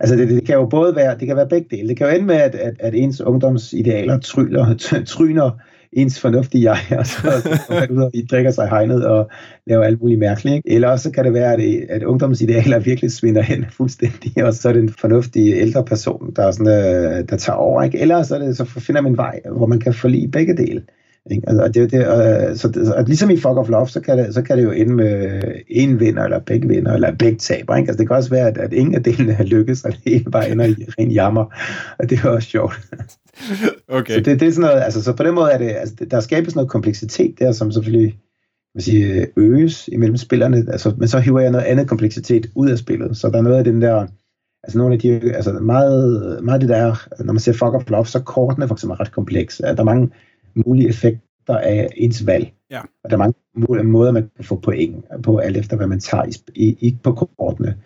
Altså det, det kan jo både være, det kan være begge dele. Det kan jo ende med, at, at, at ens ungdomsidealer tryller, tryner ens fornuftige jeg, <laughs> og så går ud og drikker sig hegnet og laver alt muligt mærkeligt. Ikke? Eller også kan det være, at, at ungdomsidealer virkelig svinder hen fuldstændig, og så er det en fornuftig ældre person, der, er sådan, øh, der tager over. Ikke? Eller så, er det, så finder man en vej, hvor man kan forlige begge dele. Ikke? Altså, det, det, uh, så, det, og ligesom i Fuck of Love, så kan, det, så kan det jo ende med en vinder, eller begge vinder, eller begge taber. Ikke? Altså, det kan også være, at, at ingen af delene har lykkes, og det ene bare ender i ren jammer. Og det er også sjovt. <laughs> Okay. Så det, det er sådan noget, altså, så på den måde er det, altså, der skabes noget kompleksitet der, som selvfølgelig vil sige, øges imellem spillerne, altså, men så hiver jeg noget andet kompleksitet ud af spillet. Så der er noget af den der, altså nogle af de, altså meget, meget det der, når man ser Fuck of Love, så kortene for eksempel er ret komplekse. Der er mange mulige effekter af ens valg. Ja. Og der er mange måder, man kan få point på, alt efter hvad man tager i, i, på kortene.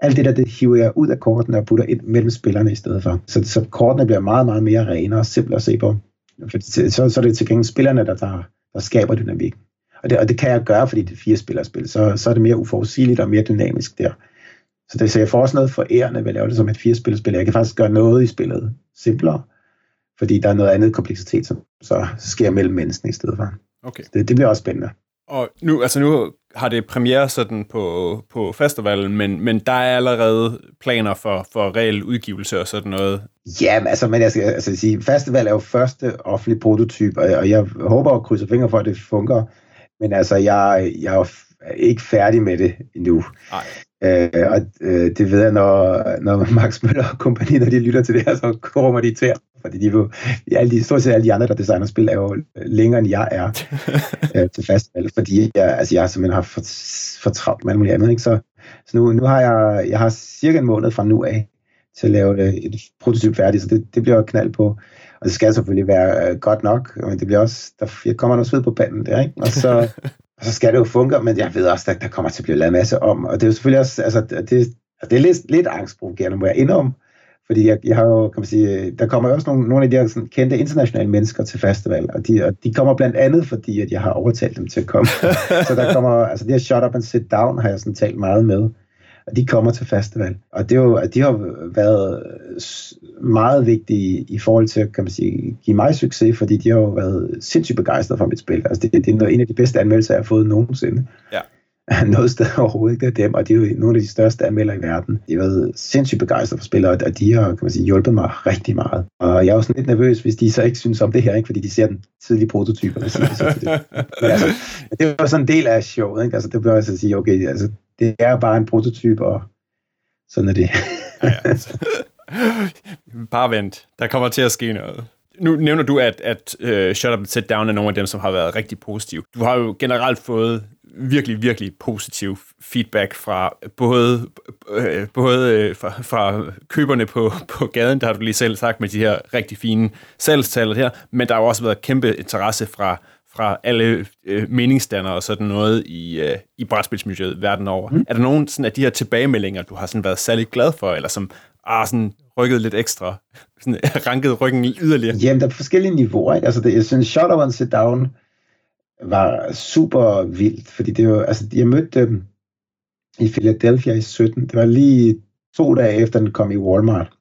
Alt det der, det hiver jeg ud af kortene og putter ind mellem spillerne i stedet for. Så, så kortene bliver meget, meget mere rene og simple at se på. For, så, så er det til gengæld spillerne, der, der, der skaber dynamik. Og det, og det kan jeg gøre, fordi det er fire spillerspil. Så, så er det mere uforudsigeligt og mere dynamisk der. Så, det, så jeg får også noget forærende ved at lave det som et fire spillerspil. Jeg kan faktisk gøre noget i spillet simplere, fordi der er noget andet kompleksitet, som så sker mellem menneskene i stedet for. Okay. Det, det bliver også spændende. Og nu, altså nu har det premiere sådan på, på festivalen, men, men der er allerede planer for, for reel udgivelse og sådan noget. Ja, altså, men jeg skal altså sige, festival er jo første offentlige prototyp, og jeg, og jeg håber og krydser fingre for, at det fungerer. Men altså, jeg, jeg er ikke færdig med det endnu. Nej. Øh, og øh, det ved jeg, når, når Max Møller og kompagni, når de lytter til det her, så kommer de til fordi de, jo, alle de, stort set alle de andre, der designer spil, er jo længere end jeg er <laughs> øh, til festival, fordi jeg, altså, jeg simpelthen har for, for travlt med alt muligt andet. Ikke? Så, så nu, nu har jeg, jeg har cirka en måned fra nu af til at lave et, et prototyp færdigt, så det, det bliver knald på. Og det skal selvfølgelig være øh, godt nok, men det bliver også, der jeg kommer noget sved på panden der, ikke? Og så, <laughs> og så skal det jo funke, men jeg ved også, at der kommer til at blive lavet en masse om, og det er jo selvfølgelig også, altså, det, det er lidt, lidt angstprovokerende, må jeg indrømme, fordi jeg, jeg har jo, kan man sige, der kommer også nogle, nogle af de her sådan, kendte internationale mennesker til festival, og de, og de kommer blandt andet, fordi at jeg har overtalt dem til at komme. <laughs> så der kommer, altså de her shut up and sit down har jeg sådan talt meget med, og de kommer til festival. Og det er jo, at de har været meget vigtige i forhold til, kan man sige, give mig succes, fordi de har jo været sindssygt begejstrede for mit spil. Altså det, det er en af de bedste anmeldelser, jeg har fået nogensinde. Ja. <laughs> noget sted overhovedet ikke. Det er dem, og de er jo nogle af de største anmelder i verden. De har været sindssygt begejstrede for spillere, og de har kan man sige, hjulpet mig rigtig meget. Og jeg er jo sådan lidt nervøs, hvis de så ikke synes om det her, ikke? fordi de ser den tidlige prototyper. Og siger, så det. Men altså, det var sådan en del af showet. Ikke? Altså, det bliver altså at sige, okay, altså, det er bare en prototyp, og sådan er det. ja, altså. <laughs> Bare vent. Der kommer til at ske noget. Nu nævner du, at, at uh, Shut Up and Sit Down er nogle af dem, som har været rigtig positive. Du har jo generelt fået virkelig, virkelig positiv feedback fra både, øh, både øh, fra, fra køberne på, på gaden, der har du lige selv sagt med de her rigtig fine salgstal her, men der har jo også været kæmpe interesse fra, fra alle øh, meningsdannere og sådan noget i, øh, i brætspilsmiljøet verden over. Mm. Er der nogen sådan, af de her tilbagemeldinger, du har sådan været særlig glad for, eller som ah, sådan rykket lidt ekstra, sådan, <laughs> ranket ryggen yderligere? Jamen, der er forskellige niveauer. Ikke? Altså, det, jeg synes, Shut Up and Sit Down var super vildt, fordi det var, altså, jeg mødte dem i Philadelphia i 17. Det var lige to dage efter, den kom i Walmart.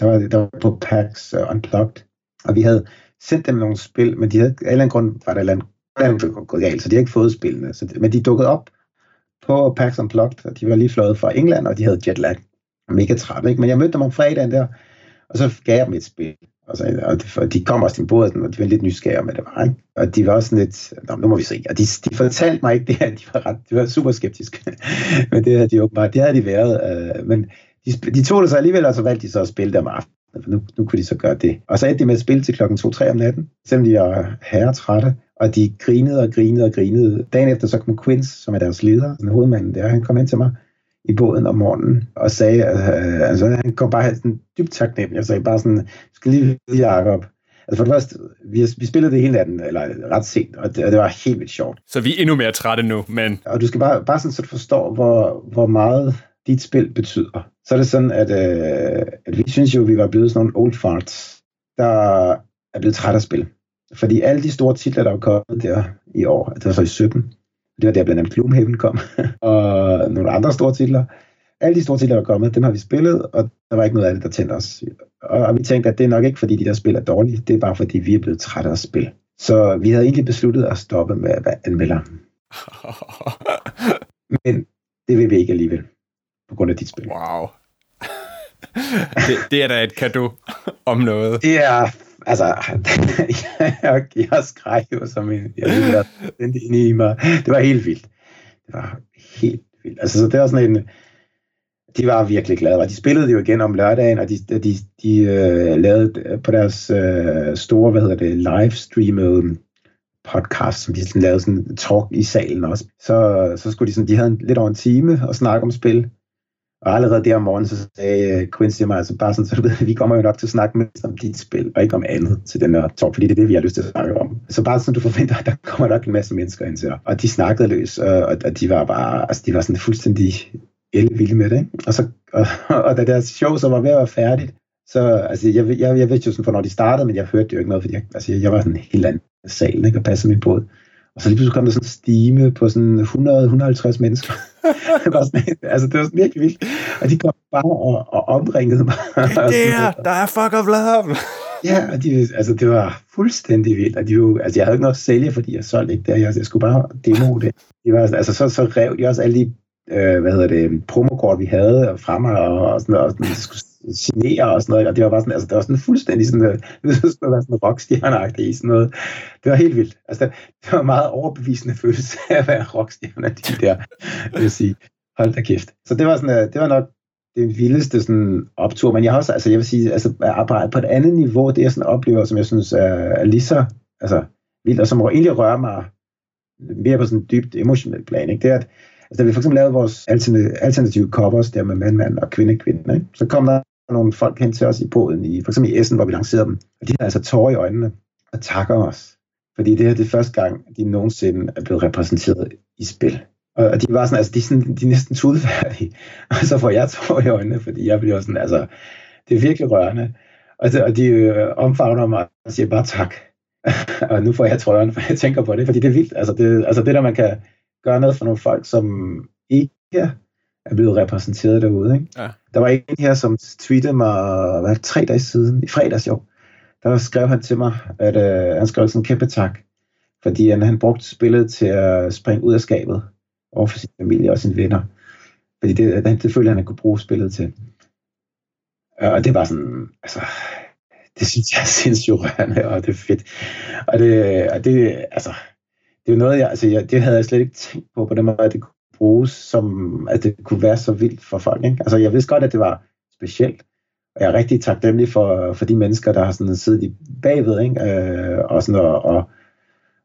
Der var, der var på PAX uh, Unplugged, og vi havde sendt dem nogle spil, men de havde, af en eller anden grund var der et eller andet gået galt, så de havde ikke fået spillene. Så, men de dukkede op på PAX Unplugged, og de var lige fløjet fra England, og de havde jetlag. Mega træt, ikke? Men jeg mødte dem om fredagen der, og så gav jeg dem et spil. Og, så, og, de, og de kom også til bordet, og de var lidt nysgerrige med det var. Ikke? Og de var sådan lidt, Nå, nu må vi se. Og de, de fortalte mig ikke det her, <laughs> de var, ret, de var super skeptiske. <laughs> men det havde de åbenbart, det havde de været. Øh, men de, de tog det så alligevel, og så valgte de så at spille det om aftenen. For nu, nu kunne de så gøre det. Og så endte de med at spille til klokken 2-3 om natten, selvom de var herretrætte. Og de grinede og grinede og grinede. Dagen efter så kom Quince, som er deres leder, den hovedmanden der, han kom ind til mig i båden om morgenen og sagde, øh, altså han kom bare sådan dybt taknemmelig og sagde bare sådan, skal lige vide, Jacob, Altså for det første, vi, vi spillede det hele natten, eller ret sent, og det, og det var helt vildt sjovt. Så vi er endnu mere trætte nu, men... Og du skal bare, bare sådan, så du forstår, hvor, hvor meget dit spil betyder. Så er det sådan, at, øh, at vi synes jo, at vi var blevet sådan nogle old farts, der er blevet træt af spil. Fordi alle de store titler, der var kommet der i år, det var så i 17, det var der blandt andet Gloomhaven kom, <laughs> og nogle andre store titler. Alle de store titler, der er kommet, dem har vi spillet, og der var ikke noget af det, der tændte os. Og vi tænkte, at det er nok ikke, fordi de der spil er dårlige, det er bare, fordi vi er blevet trætte af spil. Så vi havde egentlig besluttet at stoppe med at være anmelder. <laughs> Men det vil vi ikke alligevel, på grund af dit spil. Wow. <laughs> det, det er da et kado om noget. Det er altså, <laughs> jeg, jeg skreg jo som en, jeg ved, den inde i mig. Det var helt vildt. Det var helt vildt. Altså, så det var sådan en, de var virkelig glade. Og de spillede det jo igen om lørdagen, og de, de, de uh, lavede øh, på deres uh, store, hvad hedder det, livestreamede podcast, som de sådan lavede sådan en talk i salen også. Så, så skulle de sådan, de havde en, lidt over en time og snakke om spil. Og allerede der om morgenen, så sagde øh, Quincy mig, altså bare sådan, så du ved, <laughs> vi kommer jo nok til at snakke med om dit spil, og ikke om andet til den her talk, fordi det er det, vi har lyst til at snakke om. Så bare sådan, du forventer, at der <laughs> kommer nok en masse mennesker ind til dig. Og de snakkede løs, og, og de var bare, altså de var sådan fuldstændig elvilde med det. Ikke? Og, så, <laughs> og, og da deres show så var ved at være færdigt, så, altså, jeg, jeg, jeg vidste jo sådan, for når de startede, men jeg hørte jo ikke noget, fordi jeg, altså, jeg var sådan en helt anden sal, ikke, og passede min båd. Og så lige pludselig kom der sådan en stime på sådan 100-150 mennesker. <laughs> det var sådan, altså, det var sådan virkelig vildt. Og de kom bare og, og omringede mig. <laughs> Det er der er fuck of love. <laughs> ja, og de, altså, det var fuldstændig vildt. Og de jo, altså, jeg havde ikke noget at sælge, fordi jeg solgte ikke det. Jeg, jeg skulle bare demo det. De var, altså, så, så rev de også alle de øh, hvad hedder det, promokort, vi havde fra mig, og, og sådan noget, og sådan, skulle signere og sådan noget, og det var bare sådan, altså, det var sådan fuldstændig sådan, øh, <laughs> det skulle være sådan rockstjerne i sådan noget. Det var helt vildt. Altså, det, var en meget overbevisende følelse af at være rockstjerne, de der, vil jeg sige. Hold da kæft. Så det var sådan, øh, det var nok det vildeste sådan, optur, men jeg har også, altså jeg vil sige, altså at arbejde på et andet niveau, det jeg sådan oplever, som jeg synes er, er lige så altså, vildt, og som egentlig rører mig mere på sådan et dybt emotionelt plan, ikke? det er, at altså, da vi for eksempel lavede vores alternative covers der med mand, mand og kvinde, kvinde, ikke? så kom der nogle folk hen til os i båden, i, for eksempel i Essen, hvor vi lancerede dem, og de har altså tårer i øjnene og takker os, fordi det her det er første gang, de nogensinde er blevet repræsenteret i spil. Og de var sådan, altså, de er, sådan, de er næsten tudfærdige. <laughs> Og så får jeg tårer i øjnene, fordi jeg bliver sådan, altså, det er virkelig rørende. Og, det, og de øh, omfavner mig og siger bare tak. <laughs> og nu får jeg trøjen, for jeg tænker på det, fordi det er vildt. Altså det, altså det der, man kan gøre noget for nogle folk, som ikke er blevet repræsenteret derude. Ikke? Ja. Der var en her, som tweetede mig hvad, tre dage siden, i fredags jo. Der skrev han til mig, at øh, han skrev sådan en kæmpe tak, fordi han, han brugte spillet til at springe ud af skabet over for sin familie og sine venner. Fordi det, det, det følte han, han kunne bruge spillet til. Og det var sådan, altså, det synes jeg er sindssygt rørende, og det er fedt. Og det, og det altså, det er noget, jeg, altså, jeg, det havde jeg slet ikke tænkt på, på den måde, at det kunne bruges som, at det kunne være så vildt for folk. Ikke? Altså, jeg vidste godt, at det var specielt, og jeg er rigtig taknemmelig for, for de mennesker, der har sådan siddet i bagved, ikke? Øh, og, sådan, og, og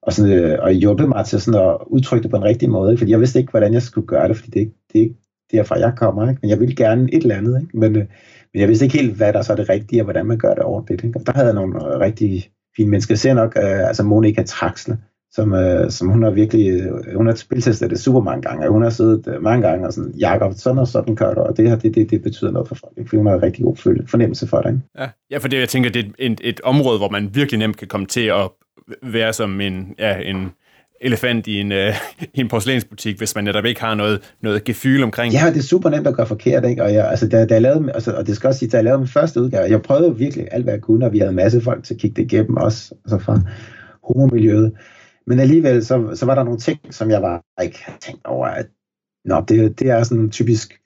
og, sådan, øh, og hjulpet mig til sådan at udtrykke det på en rigtig måde. Ikke? Fordi jeg vidste ikke, hvordan jeg skulle gøre det, fordi det, det er ikke derfra, jeg kommer. Ikke? Men jeg ville gerne et eller andet. Ikke? Men, øh, men jeg vidste ikke helt, hvad der så er det rigtige, og hvordan man gør det ordentligt. Ikke? Og der havde jeg nogle øh, rigtig fine mennesker. Jeg ser nok, øh, altså Monika Traxle, som, uh, som hun har virkelig, uh, hun har spiltestet det super mange gange, og hun har siddet uh, mange gange og sådan, Jakob, sådan og sådan kører du, og det her, det, det, det betyder noget for folk, ikke? fordi hun har en rigtig god fornemmelse for det. Ikke? Ja. ja, for det, jeg tænker, det er et, et område, hvor man virkelig nemt kan komme til at være som en, ja, en elefant i en, uh, <laughs> i en porcelænsbutik, hvis man netop ikke har noget, noget gefyl omkring. Ja, det er super nemt at gøre forkert, ikke? Og, jeg, altså, da, da jeg lavede, altså, og det skal også sige, da jeg lavede min første udgave, jeg prøvede virkelig alt, hvad jeg kunne, og vi havde en masse folk til at kigge det igennem også, altså fra homomiljøet. Men alligevel, så, så var der nogle ting, som jeg var ikke havde tænkt over, at nå, det, det er sådan typisk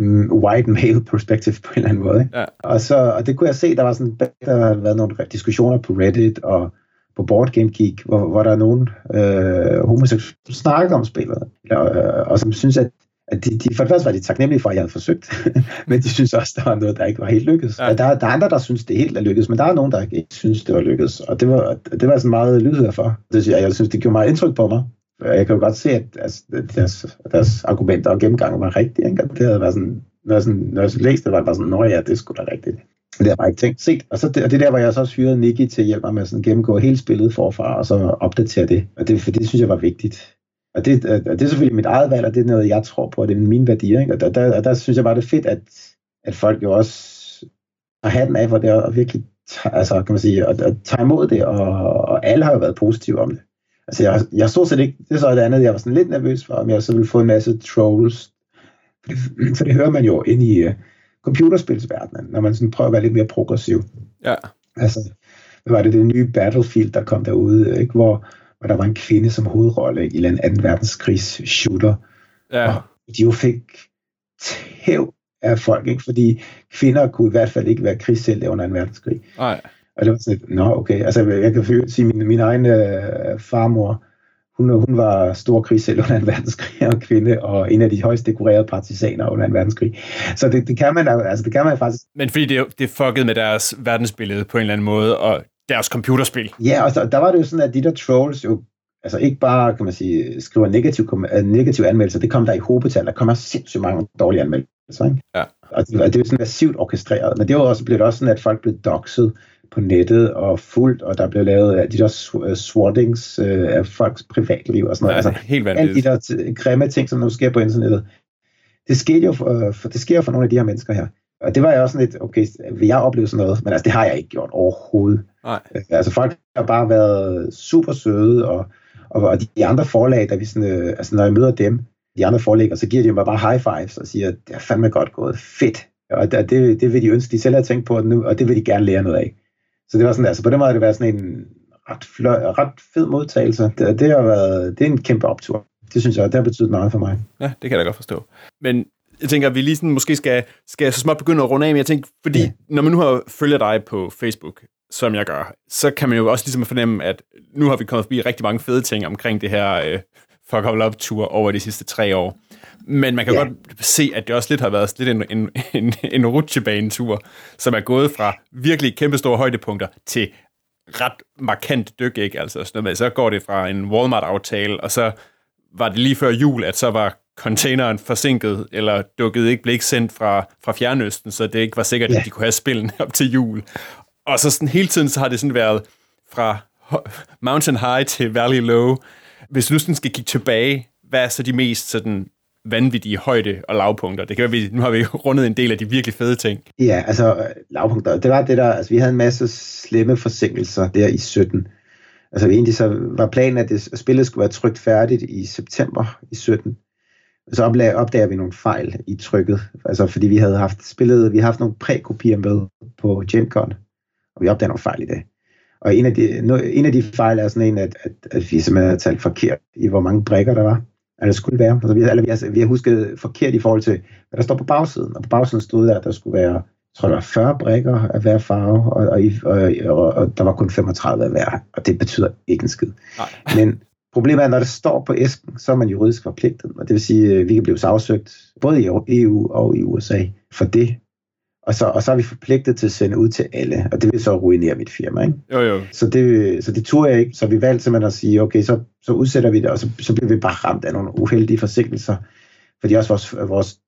um, white male perspective på en eller anden måde. Ikke? Ja. Og, så, og det kunne jeg se, der var sådan, der havde været nogle diskussioner på Reddit, og på Board Game Geek, hvor, hvor der er nogen øh, homoseksuelle, som snakker om spillet, øh, og som synes, at, at de, de, for det første var de taknemmelige for, at jeg havde forsøgt, <laughs> men de synes også, der var noget, der ikke var helt lykkedes. Ja. Der, der er andre, der synes, det helt er lykkedes, men der er nogen, der ikke synes, det var lykkedes, og det var, det var sådan meget lydhør for. Det, jeg, jeg synes, det gjorde meget indtryk på mig. Jeg kan jo godt se, at altså, deres, deres argumenter og gennemgang var rigtige. Ikke? Det havde været sådan, når jeg, sådan, når jeg læste det, var det bare sådan, nå ja, det skulle da rigtigt. Det har jeg ikke tænkt set. Og, så det, og det der, hvor jeg så hyrede Nicky til at hjælpe mig med at gennemgå hele spillet forfra, og så opdatere det. Og det, for det synes jeg var vigtigt. Og det, og det er selvfølgelig mit eget valg, og det er noget, jeg tror på, og det er mine værdier. Ikke? Og der, der, og der synes jeg bare, det er fedt, at, at folk jo også har hatten af for det, og virkelig altså, kan man sige, at, at tage imod det, og, og alle har jo været positive om det. Altså, jeg, jeg stod set ikke, det er så det andet, jeg var sådan lidt nervøs for, om jeg så ville få en masse trolls. For det, <clears throat> for det hører man jo ind i, computerspilsverdenen, når man sådan prøver at være lidt mere progressiv. Ja. Altså, hvad var det, det nye Battlefield, der kom derude, ikke? Hvor, hvor der var en kvinde som hovedrolle i en anden verdenskrigs shooter. Ja. Og de jo fik tæv af folk, ikke? fordi kvinder kunne i hvert fald ikke være krigshelte under en verdenskrig. Nej. Og det var sådan nå okay, altså jeg kan sige, min, min egen øh, farmor, hun, hun var stor krigsheld under en verdenskrig og kvinde, og en af de højst dekorerede partisaner under en verdenskrig. Så det, det, kan man altså det kan man faktisk. Men fordi det, det fuckede med deres verdensbillede på en eller anden måde, og deres computerspil. Ja, og så, der var det jo sådan, at de der trolls jo altså ikke bare, kan man sige, skriver negativ, negative anmeldelser, det kom der i hobetal. Der kommer sindssygt mange dårlige anmeldelser, ikke? Ja. Og det, og det er jo sådan massivt orkestreret. Men det var også, blev det også sådan, at folk blev doxet på nettet og fuldt, og der blev lavet de der øh, swattings øh, af folks privatliv og sådan noget. Ja, altså, helt vanvittigt. Alle de der grimme ting, som nu sker på internettet. Det sker jo for, for, det sker for nogle af de her mennesker her. Og det var jeg også sådan lidt, okay, vil jeg opleve sådan noget? Men altså, det har jeg ikke gjort overhovedet. Nej. Øh, altså, folk har bare været super søde, og, og, og de andre forlag, der vi sådan, øh, altså, når jeg møder dem, de andre forlægger, så giver de mig bare high fives og siger, det er fandme godt gået, fedt. Og det, det vil de ønske, de selv har tænkt på nu, og det vil de gerne lære noget af. Så det var sådan, altså på den måde har det været sådan en ret, fløj, ret fed modtagelse. Det, det, har været, det er en kæmpe optur. Det synes jeg, det har betydet meget for mig. Ja, det kan jeg da godt forstå. Men jeg tænker, at vi lige sådan måske skal, skal så småt begynde at runde af, men jeg tænker, fordi ja. når man nu har følger dig på Facebook, som jeg gør, så kan man jo også ligesom fornemme, at nu har vi kommet forbi rigtig mange fede ting omkring det her øh, Fuck All Up-tur over de sidste tre år. Men man kan ja. godt se, at det også lidt har været lidt en, en, en, en rutsjebanetur, som er gået fra virkelig kæmpestore højdepunkter til ret markant dyk, ikke? Altså sådan noget, så går det fra en Walmart-aftale, og så var det lige før jul, at så var containeren forsinket, eller dukket ikke, blev ikke sendt fra, fra Fjernøsten, så det ikke var sikkert, ja. at de kunne have spillet <laughs> op til jul. Og så sådan hele tiden, så har det sådan været fra mountain high til valley low. Hvis nu sådan skal kigge tilbage, hvad er så de mest sådan vanvittige højde- og lavpunkter? Det kan vi, nu har vi <laughs> rundet en del af de virkelig fede ting. Ja, altså lavpunkter, det var det der, altså vi havde en masse slemme forsinkelser der i 17. Altså egentlig så var planen, at, det, at spillet skulle være trygt færdigt i september i 17. Så opdager, opdager vi nogle fejl i trykket, altså fordi vi havde haft spillet, vi har haft nogle prækopier med på GenCon, og vi opdager nogle fejl i det. Og en af de, en af de fejl er sådan en, at, at, at vi simpelthen har talt forkert i, hvor mange brækker der var. Eller skulle være. Altså, vi, eller vi, har, vi har husket forkert i forhold til, hvad der står på bagsiden. Og på bagsiden stod der, at der skulle være, jeg tror, der var 40 brækker af hver farve, og, og, og, og, og der var kun 35 af hver. Og det betyder ikke en skid. Nej. Men problemet er, at når det står på æsken, så er man juridisk forpligtet. Og det vil sige, at vi kan blive sagsøgt, både i EU og i USA, for det. Og så, og så er vi forpligtet til at sende ud til alle, og det vil så ruinere mit firma. Ikke? Jo, jo. Så, det, så det turde jeg ikke, så vi valgte simpelthen at sige, okay, så, så udsætter vi det, og så, så bliver vi bare ramt af nogle uheldige forsinkelser, fordi også vores, vores,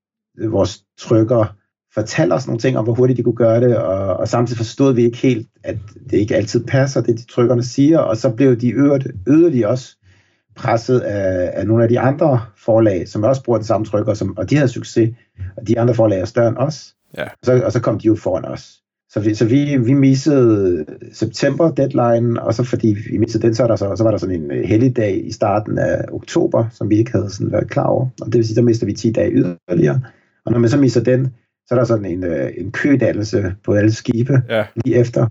vores trykker fortalte os nogle ting om, hvor hurtigt de kunne gøre det, og, og samtidig forstod vi ikke helt, at det ikke altid passer, det de trykkerne siger, og så blev de yderligere også presset af, af nogle af de andre forlag, som også bruger den samme trykker, som, og de havde succes, og de andre forlag er større end os. Ja. Og, så, og så kom de jo foran os. Så vi, så vi, vi missede september deadline, og så fordi vi missede den, så, der så, så var der sådan en helligdag i starten af oktober, som vi ikke havde sådan været klar over. Og det vil sige, så mister vi 10 dage yderligere. Og når man så misser den, så er der sådan en, øh, en kødannelse på alle skibe ja. lige efter.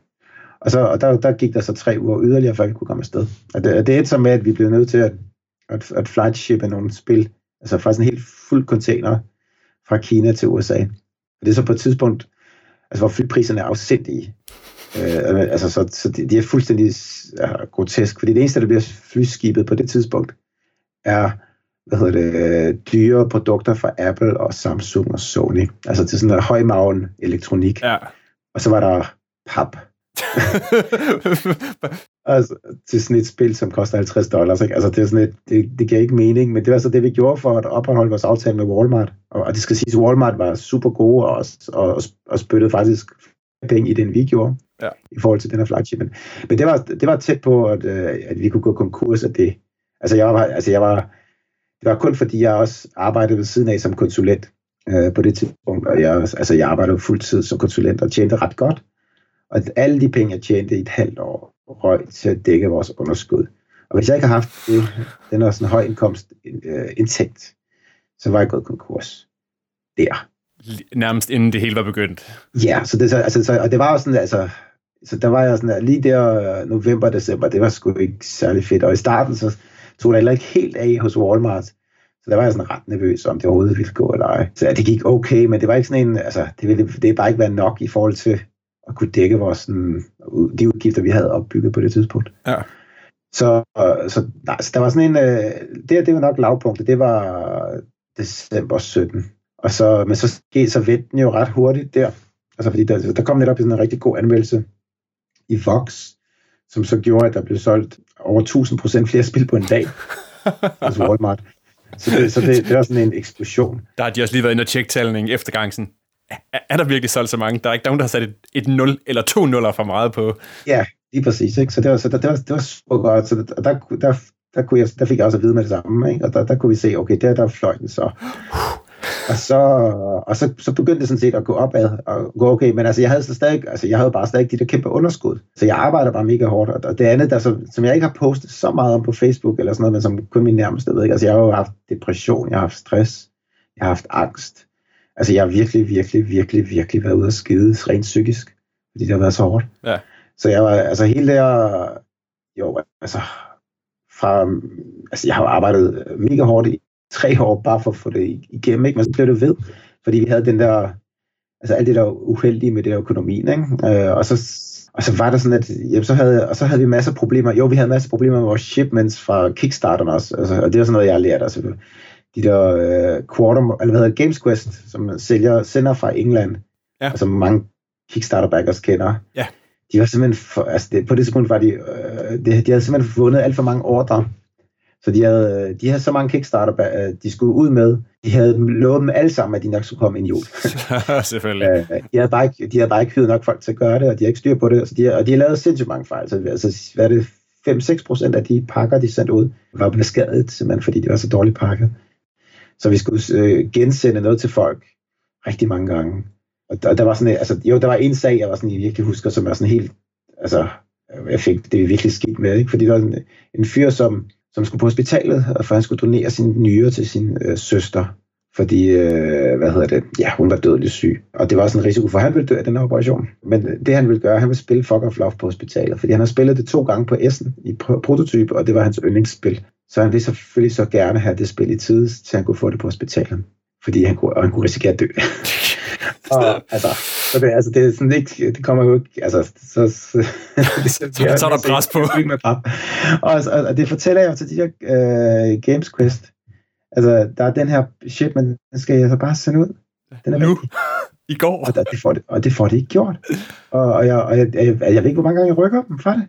Og, så, og der, der gik der så tre uger yderligere, før vi kunne komme afsted. Og det, det er så med, at vi blev nødt til at, at, at flightshippe nogle spil, altså faktisk en helt fuld container fra Kina til USA. Og det er så på et tidspunkt, altså hvor flypriserne er afsindige. Øh, altså, så, så de, de er fuldstændig ja, grotesk, fordi det eneste, der bliver flyskibet på det tidspunkt, er hvad hedder det, dyre produkter fra Apple og Samsung og Sony. Altså til sådan en højmagen elektronik. Ja. Og så var der pap. <laughs> altså, til sådan et spil, som koster 50 dollars. Ikke? Altså, det, er sådan et, det, det giver ikke mening, men det var så det, vi gjorde for at opretholde vores aftale med Walmart. Og, og det skal siges, at Walmart var super gode og, og, og spyttede faktisk penge i den, vi gjorde, ja. i forhold til den her flagship. Men, men det, var, det var tæt på, at, øh, at vi kunne gå konkurs af det. Altså, jeg var, altså, jeg var, det var kun fordi, jeg også arbejdede ved siden af som konsulent øh, på det tidspunkt, og jeg, altså, jeg arbejdede fuldtid som konsulent og tjente ret godt. Og alle de penge, jeg tjente i et halvt år, røg til at dække vores underskud. Og hvis jeg ikke har haft det, den er sådan en høj indkomst øh, indtægt, så var jeg gået konkurs. Der. Nærmest inden det hele var begyndt. Ja, så det, så, altså, så, og det var jo sådan, altså, så der var jeg sådan, lige der november, december, det var sgu ikke særlig fedt. Og i starten, så tog det heller ikke helt af hos Walmart. Så der var jeg sådan ret nervøs, om det overhovedet ville gå eller ej. Så ja, det gik okay, men det var ikke sådan en, altså, det ville det bare ikke være nok i forhold til, at kunne dække vores, sådan, de udgifter, vi havde opbygget på det tidspunkt. Ja. Så, så, nej, så der var sådan en, øh, det, det var nok lavpunktet, det var december 17. Og så, men så skete så vendte den jo ret hurtigt der. Altså fordi der, der kom netop sådan en rigtig god anmeldelse i Vox, som så gjorde, at der blev solgt over 1000% flere spil på en dag hos <laughs> Walmart. Så det, så det, det var sådan en eksplosion. Der har de også lige været inde og tjekke tallene efter gang, sådan, er, er der virkelig solgt så mange? Der er ikke nogen, der har sat et, et 0 eller to nuller for meget på. Ja, lige præcis. Ikke? Så det var, så det, det var, det var super godt. Så der, der, der, der, kunne jeg, der fik jeg også at vide med det samme. Ikke? Og der, der kunne vi se, okay, der, der fløj den så. <gasps> Og så, og så, så begyndte det sådan set at gå opad og gå okay, men altså jeg havde så stadig, altså jeg havde bare stadig de der kæmpe underskud. Så jeg arbejder bare mega hårdt, og det andet, der, som, som jeg ikke har postet så meget om på Facebook eller sådan noget, men som kun min nærmeste ved, ikke? altså jeg har jo haft depression, jeg har haft stress, jeg har haft angst, Altså, jeg har virkelig, virkelig, virkelig, virkelig været ude at skide rent psykisk, fordi det har været så hårdt. Ja. Så jeg var, altså hele der, jo, altså, fra, altså jeg har arbejdet mega hårdt i tre år, bare for at få det igennem, ikke? men så blev det ved, fordi vi havde den der, altså alt det der uheldige med det der økonomien, ikke? Øh, og så og så var der sådan, at jamen, så havde, og så havde vi masser af problemer. Jo, vi havde masser af problemer med vores shipments fra Kickstarter også. Altså, og det er sådan noget, jeg har lært. Altså, de der øh, quarter, eller hvad hedder Games Quest, som sælger, sender fra England, ja. altså mange Kickstarter-backers kender. Ja. De var simpelthen, for, altså det, på det tidspunkt var de, øh, de, de havde simpelthen vundet alt for mange ordre. Så de havde, de havde så mange Kickstarter, de skulle ud med. De havde lovet dem alle sammen, at de nok skulle komme en jul. <laughs> Selvfølgelig. Øh, de, havde bare ikke, de havde bare ikke hyret nok folk til at gøre det, og de har ikke styr på det. Så de, og de har lavet sindssygt mange fejl. Så altså, hvad er det, 5-6 procent af de pakker, de sendte ud, var beskadiget, simpelthen fordi de var så dårligt pakket. Så vi skulle øh, gensende noget til folk rigtig mange gange. Og der, der var sådan, altså, jo, der var en sag, jeg var sådan, jeg virkelig husker, som var sådan helt, altså, jeg fik det virkelig skidt med, ikke? fordi der var en, en fyr, som, som skulle på hospitalet, for han skulle donere sin nyre til sin øh, søster, fordi, øh, hvad hedder det, ja, hun var dødelig syg. Og det var også en risiko for, at han ville dø af den her operation. Men øh, det han ville gøre, han ville spille Fuck of Love på hospitalet, fordi han har spillet det to gange på Essen i prototype, og det var hans yndlingsspil. Så han ville selvfølgelig så gerne have det spil i tid, så han kunne få det på hospitalet. Fordi han kunne, og han kunne risikere at dø. <laughs> og, altså, så det, altså, det, er sådan ikke, det kommer jo ikke, altså, så, så, det, <laughs> så, så er der pres på. <laughs> Med pap. Og, altså, og, det fortæller jeg jo til de her uh, Games Quest. Altså, der er den her shit, den skal jeg så bare sende ud. Den er nu. I går. Og, der, det får det, og det får det ikke gjort. Og, og, jeg, og jeg, jeg, jeg, jeg ved ikke, hvor mange gange jeg rykker dem fra det.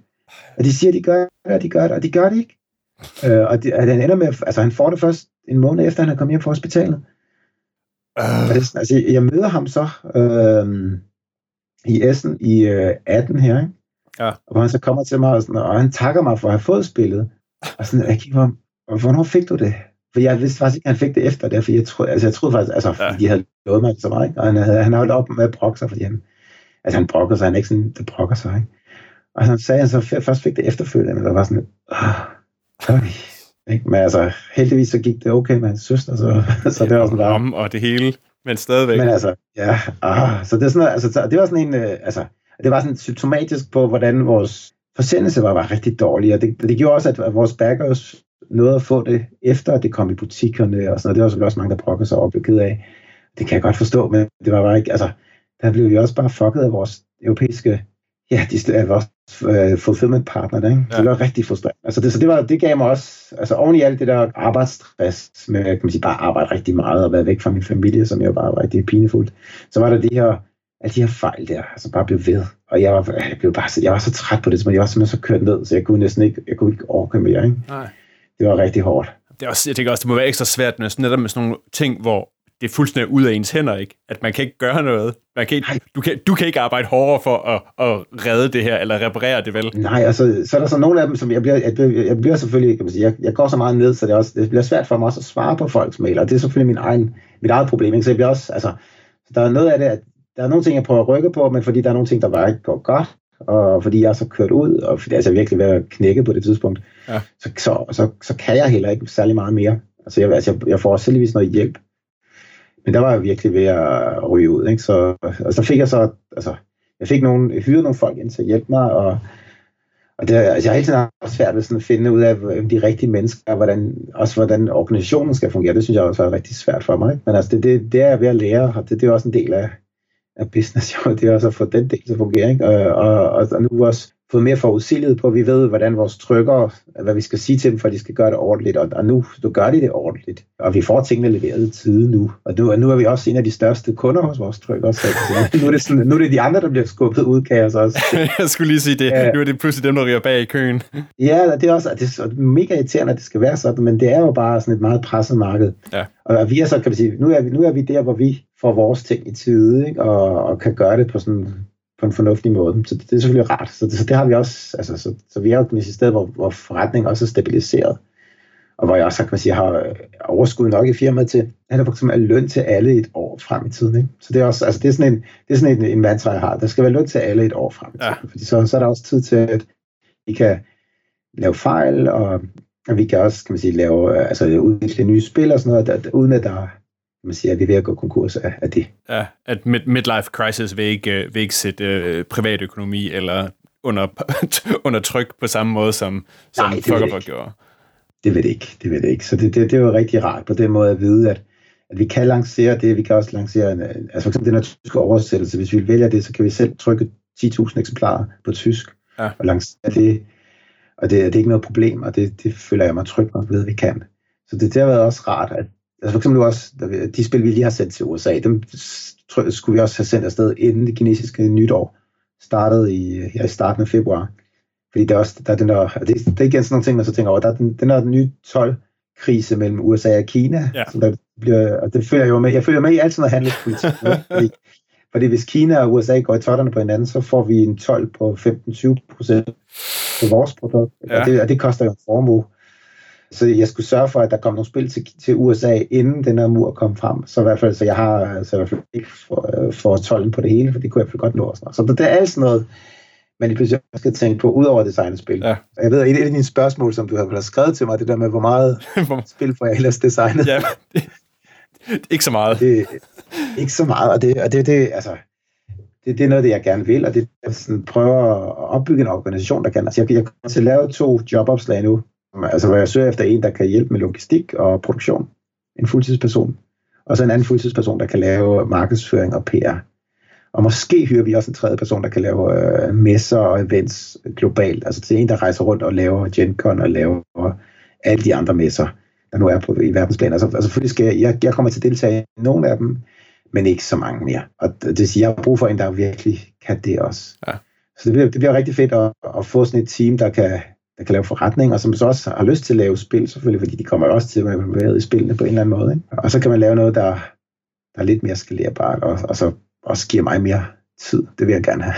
Og de siger, at de gør det, og de gør det, og de gør det ikke. Uh, og, de, og den ender med, altså han får det først en måned efter, han er kommet hjem fra hospitalet. Uh. Det, altså, jeg møder ham så øh, i Essen i øh, 18 her, ikke? Ja. Og hvor han så kommer til mig, og, sådan, og han takker mig for at have fået spillet. Og sådan, jeg kigger på ham, hvornår fik du det? For jeg vidste faktisk ikke, at han fik det efter det, for jeg troede, altså, jeg troede faktisk, altså, ja. de havde lovet mig så meget, ikke? og han havde, han holdt op med at brokke sig, fordi han, altså han brokker sig, han er ikke sådan, det brokker sig, ikke? Og han sagde, at han så først fik det efterfølgende, og der var sådan, øh, ikke? Men altså, heldigvis så gik det okay med hans søster, så, <laughs> så det var sådan bare... Om og det hele, men stadigvæk. Men altså, ja, ah, så det, er sådan, altså, det var sådan en, øh, altså, det var sådan symptomatisk på, hvordan vores forsendelse var, var rigtig dårlig, og det, det gjorde også, at vores backers nåede at få det efter, at det kom i butikkerne og sådan noget. Det var selvfølgelig også mange, der brokkede sig og blev ked af. Det kan jeg godt forstå, men det var bare ikke, altså, der blev vi også bare fucket af vores europæiske, ja, de, af vores uh, fulfillment partner, ikke? Ja. det var rigtig frustrerende. Altså det, så det, var, det gav mig også, altså oven i alt det der arbejdsstress med, kan man sige, bare arbejde rigtig meget og være væk fra min familie, som jo bare var rigtig pinefuldt, så var der de her, alle de her fejl der, altså bare blev ved. Og jeg var, jeg blev bare, jeg var så træt på det, så jeg var simpelthen så kørt ned, så jeg kunne næsten ikke, jeg kunne ikke orke mere, ikke? Nej. Det var rigtig hårdt. Det er også, jeg tænker også, det må være ekstra svært netop med sådan nogle ting, hvor det er fuldstændig ud af ens hænder, ikke? At man kan ikke gøre noget. Man kan ikke, du, kan, du kan ikke arbejde hårdere for at, at redde det her, eller reparere det, vel? Nej, altså, så er der så nogle af dem, som jeg bliver, jeg bliver, jeg bliver selvfølgelig, kan man sige, jeg, jeg går så meget ned, så det, også, det bliver svært for mig også at svare på folks mail, og det er selvfølgelig min egen, mit eget problem, ikke? Så jeg bliver også, altså, så der er noget af det, at der er nogle ting, jeg prøver at rykke på, men fordi der er nogle ting, der bare ikke går godt, og fordi jeg er så kørt ud, og fordi altså, jeg virkelig ved at knække på det tidspunkt, ja. så, så, så, så, kan jeg heller ikke særlig meget mere. Altså, jeg, altså, jeg, jeg får også heldigvis noget hjælp, men der var jeg virkelig ved at ryge ud. Ikke? Så, og så fik jeg så, altså, jeg fik nogle, jeg hyrede nogle folk ind til at hjælpe mig, og, og det, altså, jeg har hele tiden haft svært ved sådan at finde ud af de rigtige mennesker, og hvordan, også hvordan organisationen skal fungere. Det synes jeg også var rigtig svært for mig. Ikke? Men altså, det, det, det er jeg ved at lære, og det, det er også en del af, af business, jo. det er også at få den del til at fungere. Ikke? Og, og, og nu også fået mere forudsigelighed på, vi ved, hvordan vores trykker, hvad vi skal sige til dem, for at de skal gøre det ordentligt, og, og nu du gør de det ordentligt. Og vi får tingene leveret i tide nu. Og nu, og nu er vi også en af de største kunder hos vores trykker, så nu er, det sådan, nu er det de andre, der bliver skubbet ud, kan jeg så også. <laughs> jeg skulle lige sige det. Ja. Nu er det pludselig dem, der ryger bag i køen. ja, det er også det er mega irriterende, at det skal være sådan, men det er jo bare sådan et meget presset marked. Ja. Og vi er så, kan man sige, nu er vi, nu er vi der, hvor vi får vores ting i tide, ikke? Og, og kan gøre det på sådan på en fornuftig måde. Så det, det er selvfølgelig rart. Så det, så det har vi også, altså, så, så vi er jo et sted, hvor, hvor forretningen også er stabiliseret. Og hvor jeg også kan man sige, har overskud nok i firmaet til, at der for eksempel er løn til alle et år frem i tiden. Ikke? Så det er, også, altså det er sådan, en, det er sådan en, en mantra, jeg har. Der skal være løn til alle et år frem i tiden. Ja. Fordi så, så er der også tid til, at vi kan lave fejl, og, og vi kan også kan man sige, lave, altså, udvikle nye spil og sådan noget, der, uden at der man siger, at vi er ved at gå konkurs af, af det. Ja, at mid- midlife crisis vil ikke, øh, vil ikke sætte øh, privatøkonomi eller under, <laughs> under tryk på samme måde, som, som Zuckerberg gjorde. Det ved det ikke, det ved det ikke. Så det, det, det jo rigtig rart på den måde at vide, at, at vi kan lancere det, vi kan også lancere, en, altså for eksempel den her tyske oversættelse, hvis vi vælger det, så kan vi selv trykke 10.000 eksemplarer på tysk ja. og lancere det, og det, det er ikke noget problem, og det, det føler jeg mig tryg nok ved, at vi kan. Så det, det har været også rart, at altså for eksempel også, de spil, vi lige har sendt til USA, dem skulle vi også have sendt afsted inden det kinesiske nytår startede i, her i starten af februar. Fordi der er også, der er den der, det, det er igen sådan nogle ting, man så tænker over, der er den, den der nye 12 krise mellem USA og Kina, ja. som der bliver, og det følger jo med, jeg følger med i alt sådan noget handelspolitik, <laughs> fordi, fordi hvis Kina og USA går i totterne på hinanden, så får vi en 12 på 15-20 procent på vores produkt, ja. og, det, og det koster jo en formue. Så jeg skulle sørge for, at der kom nogle spil til, til USA, inden den her mur kom frem. Så i hvert fald, så jeg har så i hvert fald ikke for, for 12 på det hele, for det kunne jeg godt nå. Sådan Så det er alt sådan noget, man pludselig skal tænke på, udover designet spil. Ja. Jeg ved, et af dine spørgsmål, som du har skrevet til mig, det der med, hvor meget <laughs> spil får jeg ellers designet. Ja, det, ikke så meget. Det, ikke så meget, og det, og det, det altså, det, det er noget, det jeg gerne vil, og det er sådan, prøver at opbygge en organisation, der kan. Altså, jeg, jeg kommer til at lave to jobopslag nu, altså hvor jeg søger efter en, der kan hjælpe med logistik og produktion. En fuldtidsperson. Og så en anden fuldtidsperson, der kan lave markedsføring og PR. Og måske hører vi også en tredje person, der kan lave øh, messer og events globalt. Altså til en, der rejser rundt og laver GenCon og laver alle de andre messer, der nu er på i verdensplan. Altså, altså selvfølgelig skal jeg, jeg, jeg kommer til at deltage i nogle af dem, men ikke så mange mere. Og det vil sige, jeg har brug for en, der virkelig kan det også. Ja. Så det bliver, det bliver rigtig fedt at, at få sådan et team, der kan, der kan lave forretning, og som så også har lyst til at lave spil, selvfølgelig, fordi de kommer også til at være involveret i spillene på en eller anden måde. Ikke? Og så kan man lave noget, der, der er lidt mere skalerbart, og, og så også giver mig mere tid. Det vil jeg gerne have.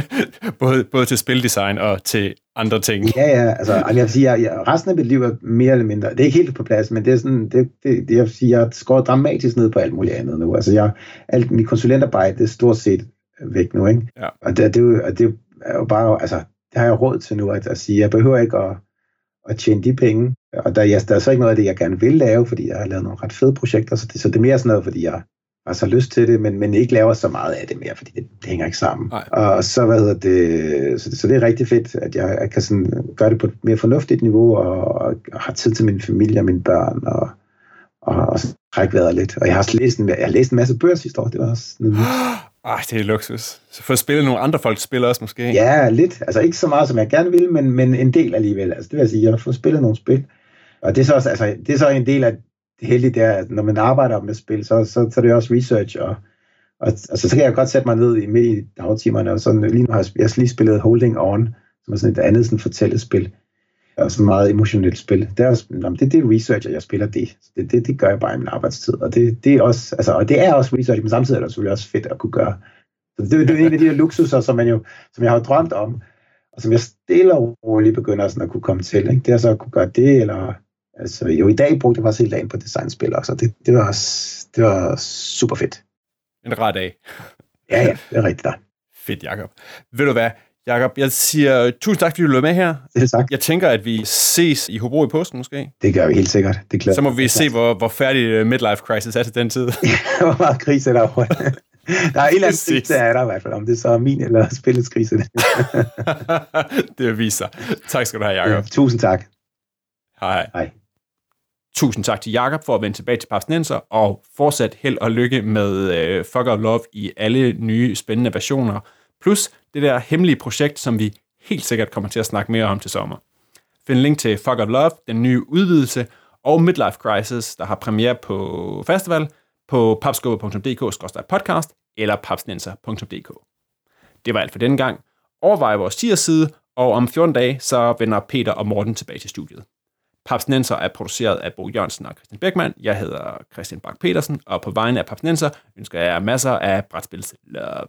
<laughs> både, både til spildesign og til andre ting. Ja, ja. Altså, jeg vil sige, jeg, jeg, resten af mit liv er mere eller mindre, det er ikke helt på plads, men det er sådan, det, det, det jeg vil sige, jeg skår dramatisk ned på alt muligt andet nu. Altså, jeg, alt mit konsulentarbejde, det er stort set væk nu, ikke? Ja. Og det, det, det, det er jo bare, altså, det har jeg råd til nu, at, at sige, jeg behøver ikke at, at tjene de penge. Og der, jeg, der er så ikke noget af det, jeg gerne vil lave, fordi jeg har lavet nogle ret fede projekter, så det, så det er mere sådan noget, fordi jeg har så lyst til det, men, men ikke laver så meget af det mere, fordi det, det hænger ikke sammen. Nej. Og så, hvad hedder det, så, så det er rigtig fedt, at jeg, jeg kan sådan gøre det på et mere fornuftigt niveau, og, og, og har tid til min familie og mine børn, og, og, og trække vejret lidt. Og jeg har, læst en, jeg har læst en masse bøger sidste år, det var også sådan <gasps> <gasps> Ah, det er luksus. Så få spillet spille nogle andre folks spil også måske? Ja, lidt. Altså ikke så meget, som jeg gerne ville, men, men en del alligevel. Altså det vil jeg sige, jeg har fået spillet nogle spil. Og det er så, også, altså, det er så en del af det heldige, det er, at når man arbejder med spil, så, så, så er det også research, og, og altså, så kan jeg godt sætte mig ned i midt i dagtimerne, og sådan, lige nu har jeg, jeg lige spillet Holding On, som er sådan et andet sådan fortællespil, og sådan meget emotionelt spil. Det er, også, det, det er research, at jeg spiller det. det. Det, det gør jeg bare i min arbejdstid, og det, det er også, altså, og det er også research, men samtidig er det selvfølgelig også fedt at kunne gøre. Så det, det er en af de her luksuser, som, man jo, som jeg har drømt om, og som jeg stille og roligt begynder sådan at kunne komme til. Ikke? Det er så at kunne gøre det, eller Altså, jo, i dag brugte jeg faktisk helt dagen på designspil også, det, det, var, det var super fedt. En rar dag. ja, ja, det er rigtigt der. Fedt, Jacob. Ved du hvad, Jakob, jeg siger tusind tak, fordi du løb med her. Det er sagt. Jeg tænker, at vi ses i Hobro i påsken måske. Det gør vi helt sikkert. Det er klart. Så må vi se, hvor, hvor færdig øh, midlife crisis er til den tid. <laughs> hvor meget krise er der. <laughs> Der er en eller anden krise, er der i hvert fald, om det så er min eller spillets krise. <laughs> det viser. Tak skal du have, Jacob. Ja, tusind tak. Hej. Hej. Tusind tak til Jakob for at vende tilbage til Papsnenser, og fortsat held og lykke med uh, Fuck of Love i alle nye spændende versioner, plus det der hemmelige projekt, som vi helt sikkert kommer til at snakke mere om til sommer. Find link til Fuck of Love, den nye udvidelse, og Midlife Crisis, der har premiere på festival, på papskubber.dk-podcast eller papsnenser.dk. Det var alt for denne gang. Overvej vores side, og om 14 dage, så vender Peter og Morten tilbage til studiet. Papsnenser er produceret af Bo Jørgensen og Christian Beckmann. Jeg hedder Christian Bak petersen og på vegne af Papsnenser ønsker jeg masser af brætspils love.